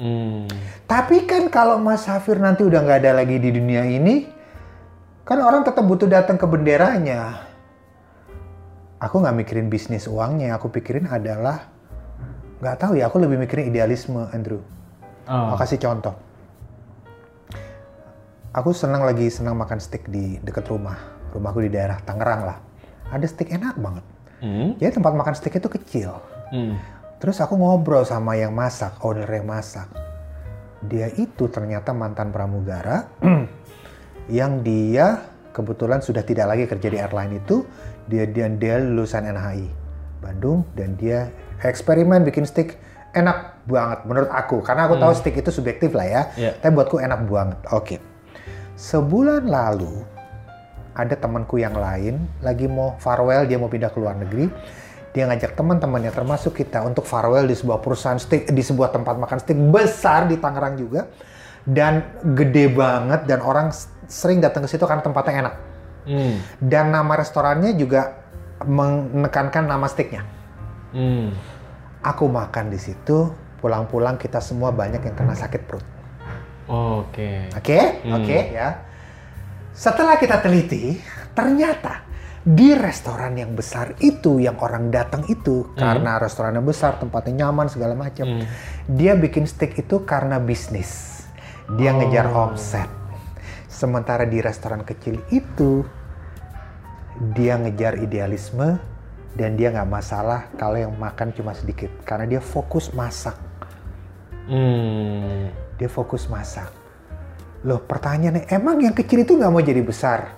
Hmm. Tapi kan kalau Mas Safir nanti udah nggak ada lagi di dunia ini, kan orang tetap butuh datang ke benderanya. Aku nggak mikirin bisnis uangnya, aku pikirin adalah nggak tahu ya. Aku lebih mikirin idealisme, Andrew. Oh. Mau kasih contoh. Aku senang lagi senang makan steak di dekat rumah. Rumahku di daerah Tangerang lah. Ada steak enak banget. Hmm. Jadi tempat makan steak itu kecil. Hmm. Terus aku ngobrol sama yang masak, owner yang masak. dia itu ternyata mantan pramugara yang dia kebetulan sudah tidak lagi kerja di airline itu. Dia dia, dia lulusan NHI Bandung dan dia eksperimen bikin stick enak banget menurut aku karena aku tahu stick itu subjektif lah ya. Iya. Tapi buatku enak banget. Oke. Sebulan lalu ada temanku yang lain lagi mau farewell dia mau pindah ke luar negeri dia ngajak teman-temannya termasuk kita untuk farewell di sebuah perusahaan steak di sebuah tempat makan steak besar di Tangerang juga dan gede banget dan orang sering datang ke situ karena tempatnya enak Hmm. dan nama restorannya juga menekankan nama steaknya Hmm. aku makan di situ pulang-pulang kita semua banyak yang kena sakit perut Oke. Oke, Hmm. oke ya. Setelah kita teliti, ternyata di restoran yang besar itu, yang orang datang itu, karena restorannya besar, tempatnya nyaman segala macam, Hmm. dia bikin steak itu karena bisnis. Dia ngejar Oh. omset. Sementara di restoran kecil itu, dia ngejar idealisme dan dia nggak masalah kalau yang makan cuma sedikit, karena dia fokus masak Hmm. dia fokus masak. Loh pertanyaannya, emang yang kecil itu nggak mau jadi besar?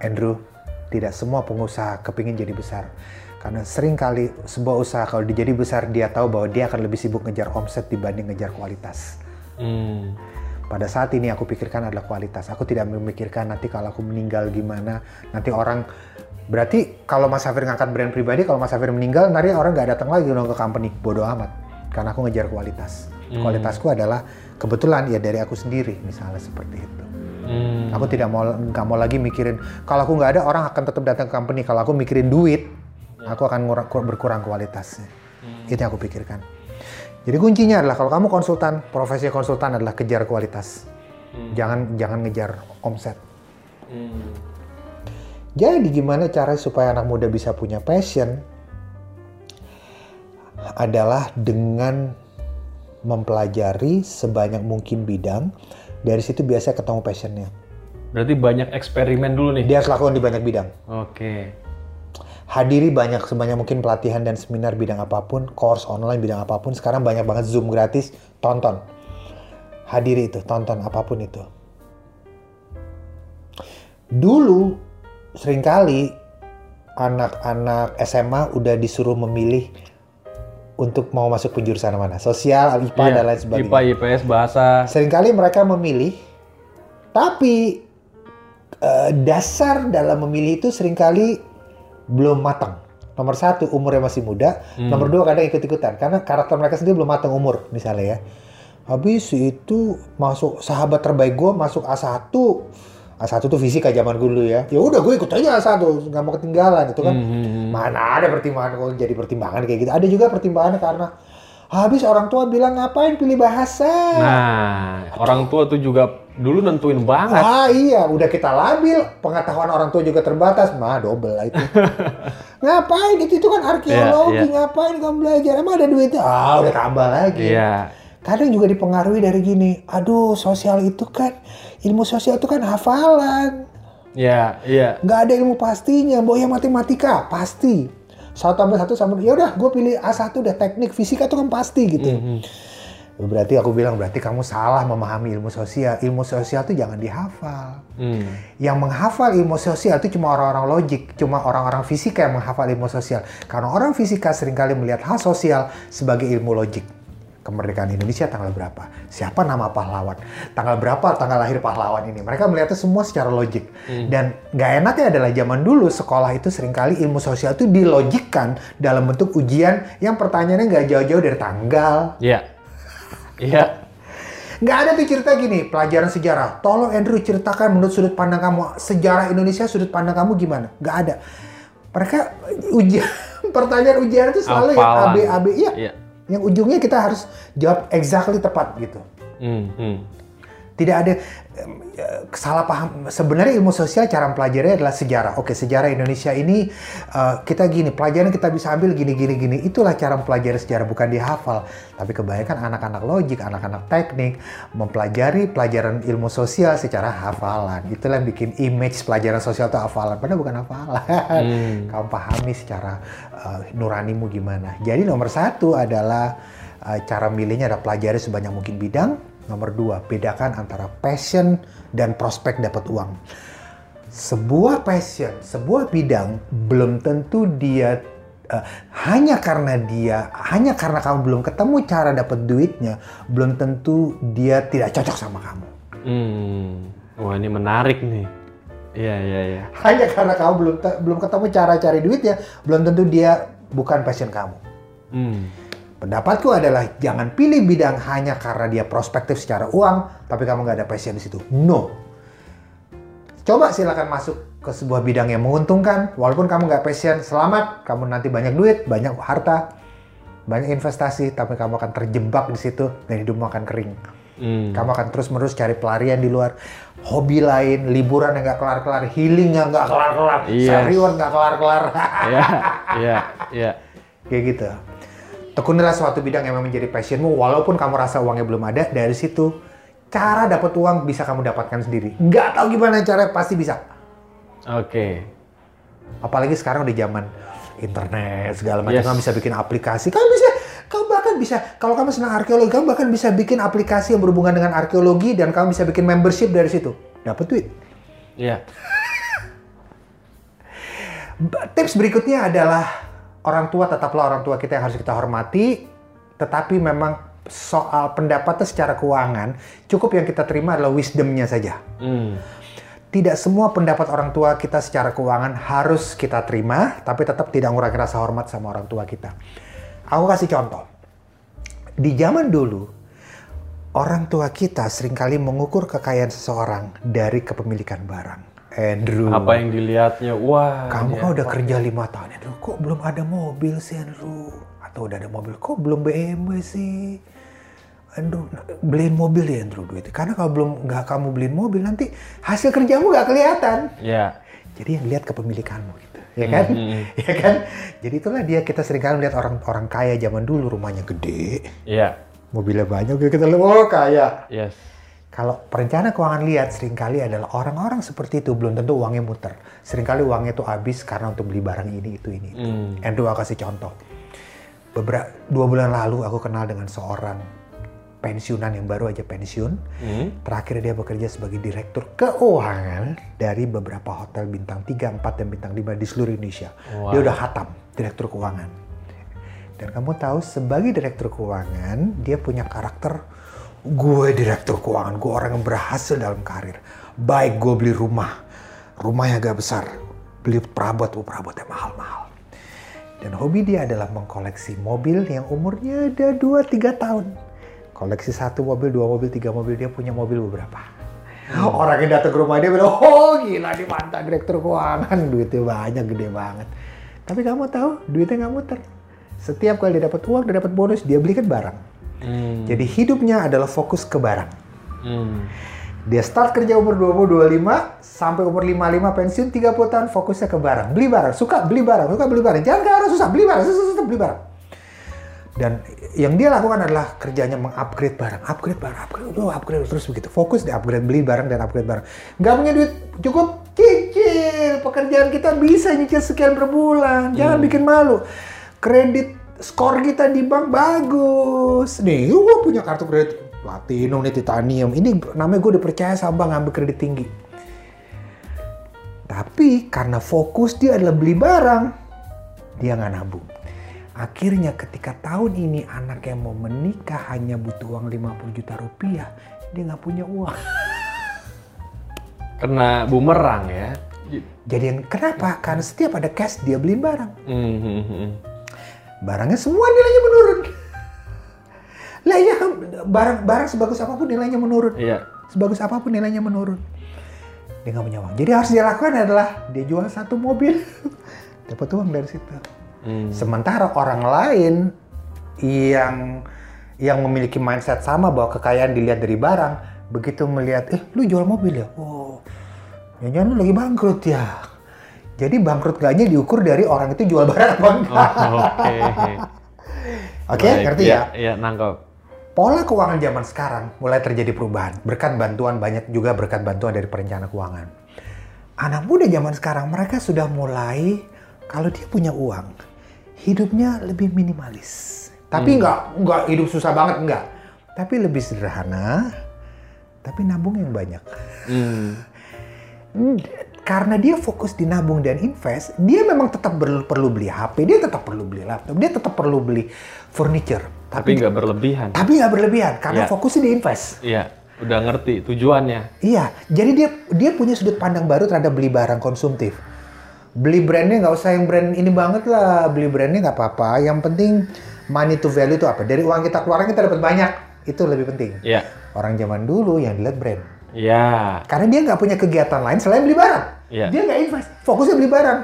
Andrew, tidak semua pengusaha kepingin jadi besar. Karena sering kali sebuah usaha kalau dia jadi besar, dia tahu bahwa dia akan lebih sibuk ngejar omset dibanding ngejar kualitas. Hmm. Pada saat ini aku pikirkan adalah kualitas. Aku tidak memikirkan nanti kalau aku meninggal gimana. Nanti orang berarti kalau Mas Safir ngangkat brand pribadi, kalau Mas Safir meninggal, nanti orang nggak datang lagi dong ke company. Bodoh amat. Karena aku ngejar kualitas. Kualitasku adalah kebetulan ya dari aku sendiri, misalnya seperti itu. Hmm. Aku tidak mau nggak mau lagi mikirin kalau aku nggak ada orang akan tetap datang ke company. Kalau aku mikirin duit, aku akan berkurang kualitasnya. Itu yang aku pikirkan. Jadi kuncinya adalah kalau kamu konsultan, profesi konsultan adalah kejar kualitas. Jangan jangan ngejar omset. Hmm. Jadi gimana cara supaya anak muda bisa punya passion? Adalah dengan mempelajari sebanyak mungkin bidang. Dari situ biasa ketemu passionnya. Berarti banyak eksperimen dulu nih. Dia harus lakukan di banyak bidang. Oke. Hadiri banyak sebanyak mungkin pelatihan dan seminar bidang apa pun, course online bidang apa pun. Sekarang banyak banget Zoom gratis, tonton. Hadiri itu, tonton apa pun itu. Dulu sering kali anak-anak SMA udah disuruh memilih untuk mau masuk penjurusan mana, sosial, IPA Iya, dan lain sebagainya. IPA, IPS, bahasa. Seringkali mereka memilih, tapi eh, dasar dalam memilih itu sering kali belum matang. Nomor satu, umurnya masih muda. Nomor dua, kadang ikut-ikutan. Karena karakter mereka sendiri belum matang umur, misalnya ya. Habis itu masuk sahabat terbaik gue masuk A1. A1 tuh fisika zaman dulu ya. Ya udah gue ikut aja A1, nggak mau ketinggalan itu kan. Hmm. Mana ada pertimbangan kok jadi pertimbangan kayak gitu. Ada juga pertimbangan karena habis orang tua bilang ngapain pilih bahasa. Nah, orang tua tuh juga dulu nentuin banget. Ah iya, udah kita labil, pengetahuan orang tua juga terbatas, mah double lah itu. ngapain itu itu kan arkeologi, Iya, iya. ngapain kamu belajar? Emang ada duitnya? Ah udah tambah lagi. Iya. Kadang juga dipengaruhi dari gini, aduh sosial itu kan ilmu sosial itu kan hafalan, Iya, iya. nggak ada ilmu pastinya. Boya matematika pasti. Satu tambah satu sama ya udah gue pilih A1 udah teknik fisika itu kan pasti gitu. Mhm. Berarti aku bilang berarti kamu salah memahami ilmu sosial. Ilmu sosial itu jangan dihafal. Hmm. Yang menghafal ilmu sosial itu cuma orang-orang logik, cuma orang-orang fisika yang menghafal ilmu sosial. Karena orang fisika sering kali melihat hal sosial sebagai ilmu logik. Kemerdekaan Indonesia tanggal berapa? Siapa nama pahlawan? Tanggal berapa tanggal lahir pahlawan ini? Mereka melihatnya semua secara logik. Dan nggak enaknya adalah zaman dulu sekolah itu sering kali ilmu sosial itu dilogikkan dalam bentuk ujian yang pertanyaannya nggak jauh-jauh dari tanggal, Iya. Iya. Nggak ada tuh cerita gini, pelajaran sejarah. Tolong Andrew ceritakan menurut sudut pandang kamu, sejarah Indonesia sudut pandang kamu gimana? Nggak ada. Mereka ujian, pertanyaan ujian itu selalu yang Hafalan. AB, AB. Iya. Iya. Yang ujungnya kita harus jawab exactly tepat gitu. Hmm, hmm. Tidak ada salah paham. Sebenarnya ilmu sosial cara mempelajari adalah sejarah. Oke, sejarah Indonesia ini eh, kita gini, pelajaran kita bisa ambil gini gini gini. Itulah cara mempelajari sejarah bukan dihafal. Tapi kebanyakan anak-anak logik, anak-anak teknik mempelajari pelajaran ilmu sosial secara hafalan. Itulah yang bikin image pelajaran sosial itu hafalan. Padahal bukan hafalan. Hmm. Kamu pahami secara eh, nuranimu gimana. Jadi nomor satu adalah eh, cara milihnya adalah pelajari sebanyak mungkin bidang Nomor dua, bedakan antara passion dan prospek dapat uang. Sebuah passion, sebuah bidang belum tentu dia uh, hanya karena dia hanya karena kamu belum ketemu cara dapat duitnya, belum tentu dia tidak cocok sama kamu. Hmm. Wah ini menarik nih. Iya iya iya. Hanya karena kamu belum belum ketemu cara cari duitnya, belum tentu dia bukan passion kamu. Hmm. Pendapatku adalah jangan pilih bidang hanya karena dia prospektif secara uang, tapi kamu nggak ada passion di situ. No. Coba silakan masuk ke sebuah bidang yang menguntungkan, walaupun kamu nggak passion, selamat, kamu nanti banyak duit, banyak harta, banyak investasi, tapi kamu akan terjebak di situ dan hidupmu akan kering. Hmm. Kamu akan terus-menerus cari pelarian di luar, hobi lain, liburan yang nggak kelar-kelar, healing yang nggak kelar-kelar, yes. reward nggak kelar-kelar. Iya, iya, iya. Kayak gitu. Tekunilah suatu bidang yang memang menjadi passionmu, walaupun kamu rasa uangnya belum ada, dari situ cara dapat uang bisa kamu dapatkan sendiri. Nggak tahu gimana cara, pasti bisa. Oke. Okay. Apalagi sekarang udah zaman internet segala macam, yes. kamu bisa bikin aplikasi, kamu bisa, kamu bahkan bisa, kalau kamu senang arkeologi, kamu bahkan bisa bikin aplikasi yang berhubungan dengan arkeologi dan kamu bisa bikin membership dari situ, dapat duit. Iya. Yeah. Tips berikutnya adalah orang tua tetaplah orang tua kita yang harus kita hormati, tetapi memang soal pendapatnya secara keuangan, cukup yang kita terima adalah wisdomnya saja. Hmm. Tidak semua pendapat orang tua kita secara keuangan harus kita terima, tapi tetap tidak mengurangi rasa hormat sama orang tua kita. Aku kasih contoh. Di zaman dulu, orang tua kita sering kali mengukur kekayaan seseorang dari kepemilikan barang. Andrew. Apa yang dilihatnya? Wah. Kamu kan udah kerja lima tahun, Andrew. Kok belum ada mobil sih, Andrew? Atau udah ada mobil? Kok belum BMW sih? Andrew, beliin mobil ya Andrew duit. Karena kalau belum nggak kamu beliin mobil nanti hasil kerjamu nggak kelihatan. Iya. Yeah. Jadi yang lihat kepemilikanmu gitu, ya kan? Mm -hmm. ya kan? Jadi itulah dia kita sering kali melihat orang-orang kaya zaman dulu rumahnya gede. Iya. Yeah. Mobilnya banyak, kita lihat oh kaya. Yes kalau perencana keuangan lihat sering kali adalah orang-orang seperti itu belum tentu uangnya muter. Seringkali uangnya itu habis karena untuk beli barang ini itu ini itu. Hmm. Andrew aku kasih contoh. Beberapa dua bulan lalu aku kenal dengan seorang pensiunan yang baru aja pensiun. Hmm. Terakhir dia bekerja sebagai direktur keuangan dari beberapa hotel bintang 3, 4 dan bintang 5 di seluruh Indonesia. Wow. Dia udah hatam direktur keuangan. Dan kamu tahu sebagai direktur keuangan dia punya karakter gue direktur keuangan, gue orang yang berhasil dalam karir. Baik gue beli rumah, rumah yang agak besar, beli perabot, oh perabotnya mahal-mahal. Dan hobi dia adalah mengkoleksi mobil yang umurnya ada 2-3 tahun. Koleksi satu mobil, dua mobil, tiga mobil, dia punya mobil beberapa. Hmm. Orang yang datang ke rumah dia bilang, oh gila nih mantan direktur keuangan, duitnya banyak, gede banget. Tapi kamu tahu, duitnya nggak muter. Setiap kali dia dapat uang, dia dapat bonus, dia belikan barang Hmm. Jadi hidupnya adalah fokus ke barang. Hmm. Dia start kerja umur 20-25, sampai umur 55 pensiun 30 tahun fokusnya ke barang. Beli barang, suka beli barang, suka beli barang. Jangan orang susah, beli barang, susah, susah, beli barang. Dan yang dia lakukan adalah kerjanya mengupgrade barang, upgrade barang, upgrade, oh, upgrade terus begitu. Fokus di upgrade, beli barang dan upgrade barang. Gak punya duit, cukup cicil. Pekerjaan kita bisa nyicil sekian per bulan. Jangan hmm. bikin malu. Kredit skor kita di bank bagus. Nih, gue punya kartu kredit Latino nih Titanium. Ini namanya gue dipercaya sama bank ngambil kredit tinggi. Tapi karena fokus dia adalah beli barang, dia nggak nabung. Akhirnya ketika tahun ini anak yang mau menikah hanya butuh uang 50 juta rupiah, dia nggak punya uang. Kena bumerang ya. Jadi kenapa? Karena setiap ada cash dia beli barang. Mm -hmm barangnya semua nilainya menurun. Lah iya barang barang sebagus apa pun nilainya menurun. Iya. Sebagus apa pun nilainya menurun. Dia nggak punya uang. Jadi harus dia lakukan adalah dia jual satu mobil, dapat uang dari situ. Hmm. Sementara orang lain yang yang memiliki mindset sama bahwa kekayaan dilihat dari barang, begitu melihat, eh lu jual mobil ya, oh, jangan lu lagi bangkrut ya jadi bangkrut gaknya diukur dari orang itu jual barang apa enggak. Oh, Oke, okay. okay, ngerti ya? Iya, nangkep. Pola keuangan zaman sekarang mulai terjadi perubahan. Berkat bantuan, banyak juga berkat bantuan dari perencana keuangan. Anak muda zaman sekarang, mereka sudah mulai, kalau dia punya uang, hidupnya lebih minimalis. Tapi hmm. nggak, nggak hidup susah banget, enggak. tapi lebih sederhana, tapi nabung yang banyak. Hmm. Karena dia fokus di nabung dan invest, dia memang tetap ber- perlu beli HP, dia tetap perlu beli laptop, dia tetap perlu beli furniture. Tapi nggak berlebihan. tapi nggak berlebihan karena Iya. fokusnya di invest. Iya, udah ngerti tujuannya. Iya, jadi dia dia punya sudut pandang baru terhadap beli barang konsumtif. Beli brandnya nggak usah yang brand ini banget lah, beli brandnya nggak apa-apa. Yang penting money to value itu apa? Dari uang kita keluarin kita dapat banyak, itu lebih penting. Iya. Orang zaman dulu yang dilihat brand. Iya. Karena dia nggak punya kegiatan lain selain beli barang. Iya. Dia nggak invest, fokusnya beli barang.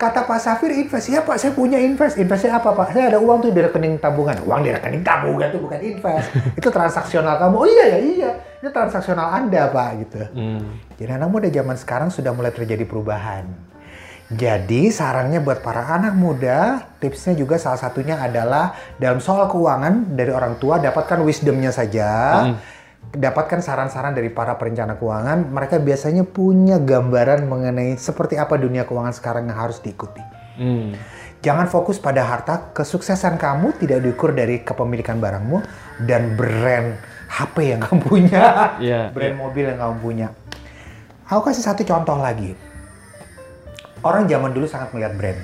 Kata Pak Safir invest, ya Pak saya punya invest. Investnya apa Pak? Saya ada uang tuh di rekening tabungan. Uang di rekening tabungan itu bukan invest. itu transaksional kamu. Oh iya ya iya, itu transaksional Anda Pak gitu. Hmm. Jadi anak muda zaman sekarang sudah mulai terjadi perubahan. Jadi sarannya buat para anak muda, tipsnya juga salah satunya adalah dalam soal keuangan dari orang tua dapatkan wisdomnya saja. Dapatkan saran-saran dari para perencana keuangan, mereka biasanya punya gambaran mengenai seperti apa dunia keuangan sekarang yang harus diikuti. Hmm. Jangan fokus pada harta, kesuksesan kamu tidak diukur dari kepemilikan barangmu dan brand HP yang kamu punya, Iya, brand mobil yang kamu punya. Aku kasih satu contoh lagi. Orang zaman dulu sangat melihat brand,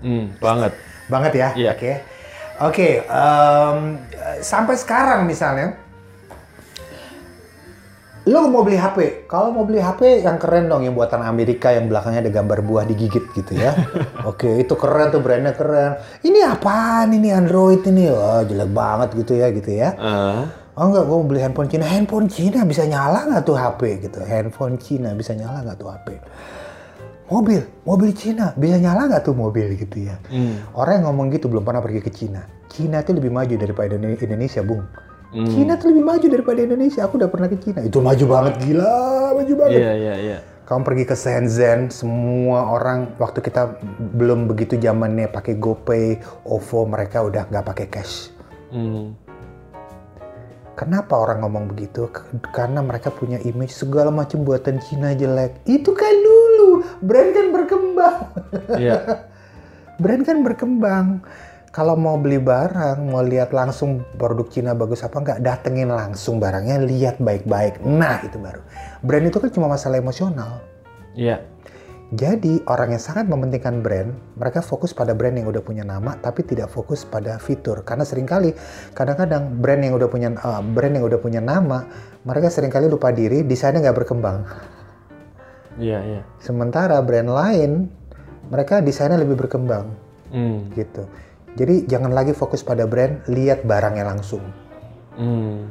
Hmm. Banget. banget ya. Iya. Oke, oke. em, sampai sekarang misalnya, lo mau beli HP. Kalau mau beli HP yang keren dong, yang buatan Amerika yang belakangnya ada gambar buah digigit gitu ya. Oke, itu keren tuh brandnya keren. Ini apaan ini Android ini? Wah jelek banget gitu ya gitu ya. Ah. Oh enggak, gue mau beli handphone Cina. Handphone Cina bisa nyala nggak tuh HP gitu? Handphone Cina bisa nyala nggak tuh HP? Mobil, mobil Cina bisa nyala nggak tuh mobil gitu ya? Hmm. Orang yang ngomong gitu belum pernah pergi ke Cina. Cina itu lebih maju daripada Indone- Indonesia, Bung. Hmm. Cina tuh lebih maju daripada Indonesia. Aku udah pernah ke Cina. Itu maju banget, gila, maju banget. Iya, iya, iya. Kamu pergi ke Shenzhen, semua orang waktu kita belum begitu zamannya pakai GoPay, OVO, mereka udah nggak pakai cash. Hmm. Kenapa orang ngomong begitu? Karena mereka punya image segala macam buatan Cina jelek. Itu kan dulu, brand kan berkembang. Iya. brand kan berkembang. Kalau mau beli barang, mau lihat langsung produk Cina bagus apa nggak, datengin langsung barangnya, lihat baik-baik. Nah, itu baru. Brand itu kan cuma masalah emosional. Iya. Jadi orang yang sangat mementingkan brand, mereka fokus pada brand yang udah punya nama, tapi tidak fokus pada fitur. Karena sering kali, kadang-kadang brand yang udah punya eh, brand yang udah punya nama, mereka sering kali lupa diri, desainnya nggak berkembang. Iya, iya. Sementara brand lain, mereka desainnya lebih berkembang, Hmm. gitu. Jadi jangan lagi fokus pada brand, lihat barangnya langsung. Hmm.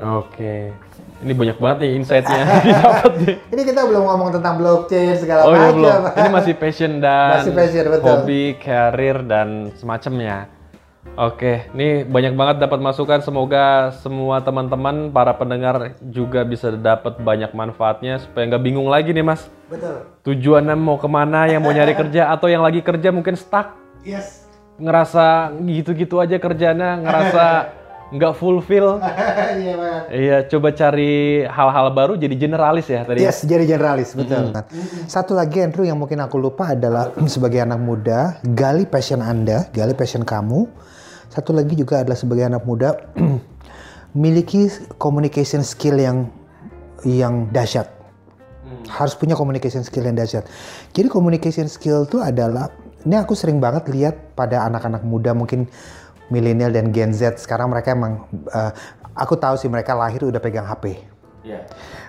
Oke. Ini banyak banget nih insight-nya didapat nih. Ini kita belum ngomong tentang blockchain segala Oh iya macam. belum. Ini masih passion dan Masih passion, betul. hobi, karir dan semacamnya. Oke, ini banyak banget dapat masukan. Semoga semua teman-teman, para pendengar juga bisa dapat banyak manfaatnya supaya nggak bingung lagi nih mas. Betul. Tujuannya mau ke mana, yang mau nyari kerja atau yang lagi kerja mungkin stuck, Yes. ngerasa gitu-gitu aja kerjanya, ngerasa nggak fulfill. Iya banget. Iya, coba cari hal-hal baru jadi generalis ya tadi. Yes, jadi generalis, betul. Satu lagi Andrew yang mungkin aku lupa adalah sebagai anak muda, gali passion Anda, gali passion kamu. Satu lagi juga adalah sebagai anak muda, miliki communication skill yang yang dahsyat. Harus punya communication skill yang dahsyat. Jadi communication skill itu adalah, ini aku sering banget lihat pada anak-anak muda mungkin milenial dan Gen Z sekarang mereka emang, eh, aku tahu sih mereka lahir udah pegang HP. Iya.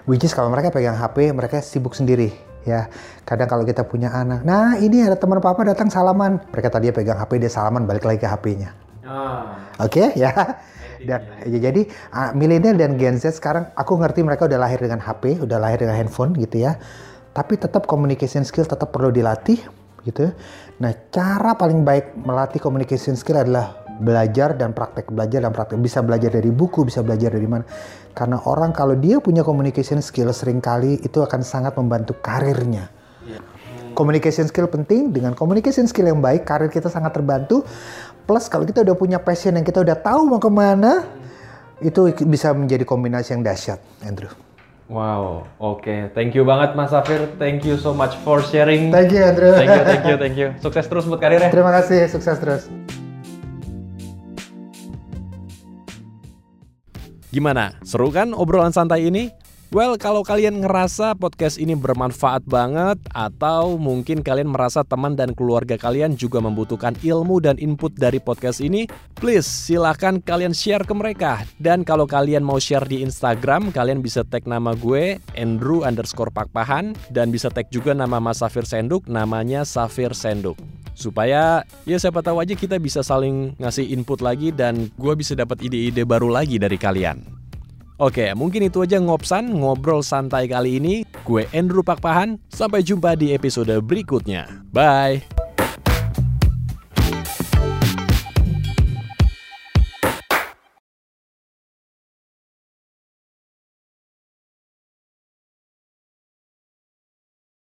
Which is kalau mereka pegang HP, mereka sibuk sendiri ya. Kadang kalau kita punya anak, nah ini ada teman papa datang salaman. Mereka tadi pegang HP, dia salaman balik lagi ke HP-nya. Ah. Oke ya. Dan ya, jadi ah, milenial dan Gen Z sekarang aku ngerti mereka udah lahir dengan HP, udah lahir dengan handphone gitu ya. Tapi tetap communication skill tetap perlu dilatih gitu. Nah, cara paling baik melatih communication skill adalah belajar dan praktek, belajar dan praktek. Bisa belajar dari buku, bisa belajar dari mana. Karena orang kalau dia punya communication skill sering kali itu akan sangat membantu karirnya. Communication skill penting, dengan communication skill yang baik, karir kita sangat terbantu. Plus kalau kita udah punya passion yang kita udah tahu mau ke mana, itu bisa menjadi kombinasi yang dahsyat, Andrew. Wow, oke. Thank you banget Mas Safir. Thank you so much for sharing. Thank you, Andrew. Thank you, thank you, thank you. Sukses terus buat karirnya. Terima kasih, sukses terus. Gimana? Seru kan obrolan santai ini? Well, kalau kalian ngerasa podcast ini bermanfaat banget atau mungkin kalian merasa teman dan keluarga kalian juga membutuhkan ilmu dan input dari podcast ini, please silahkan kalian share ke mereka. Dan kalau kalian mau share di Instagram, kalian bisa tag nama gue, Andrew underscore Pakpahan, dan bisa tag juga nama Mas Safir Senduk, namanya Safir Senduk supaya ya siapa tahu aja kita bisa saling ngasih input lagi dan gue bisa dapat ide-ide baru lagi dari kalian. Oke, mungkin itu aja ngopsan, ngobrol santai kali ini. Gue Andrew Pakpahan, sampai jumpa di episode berikutnya. Bye!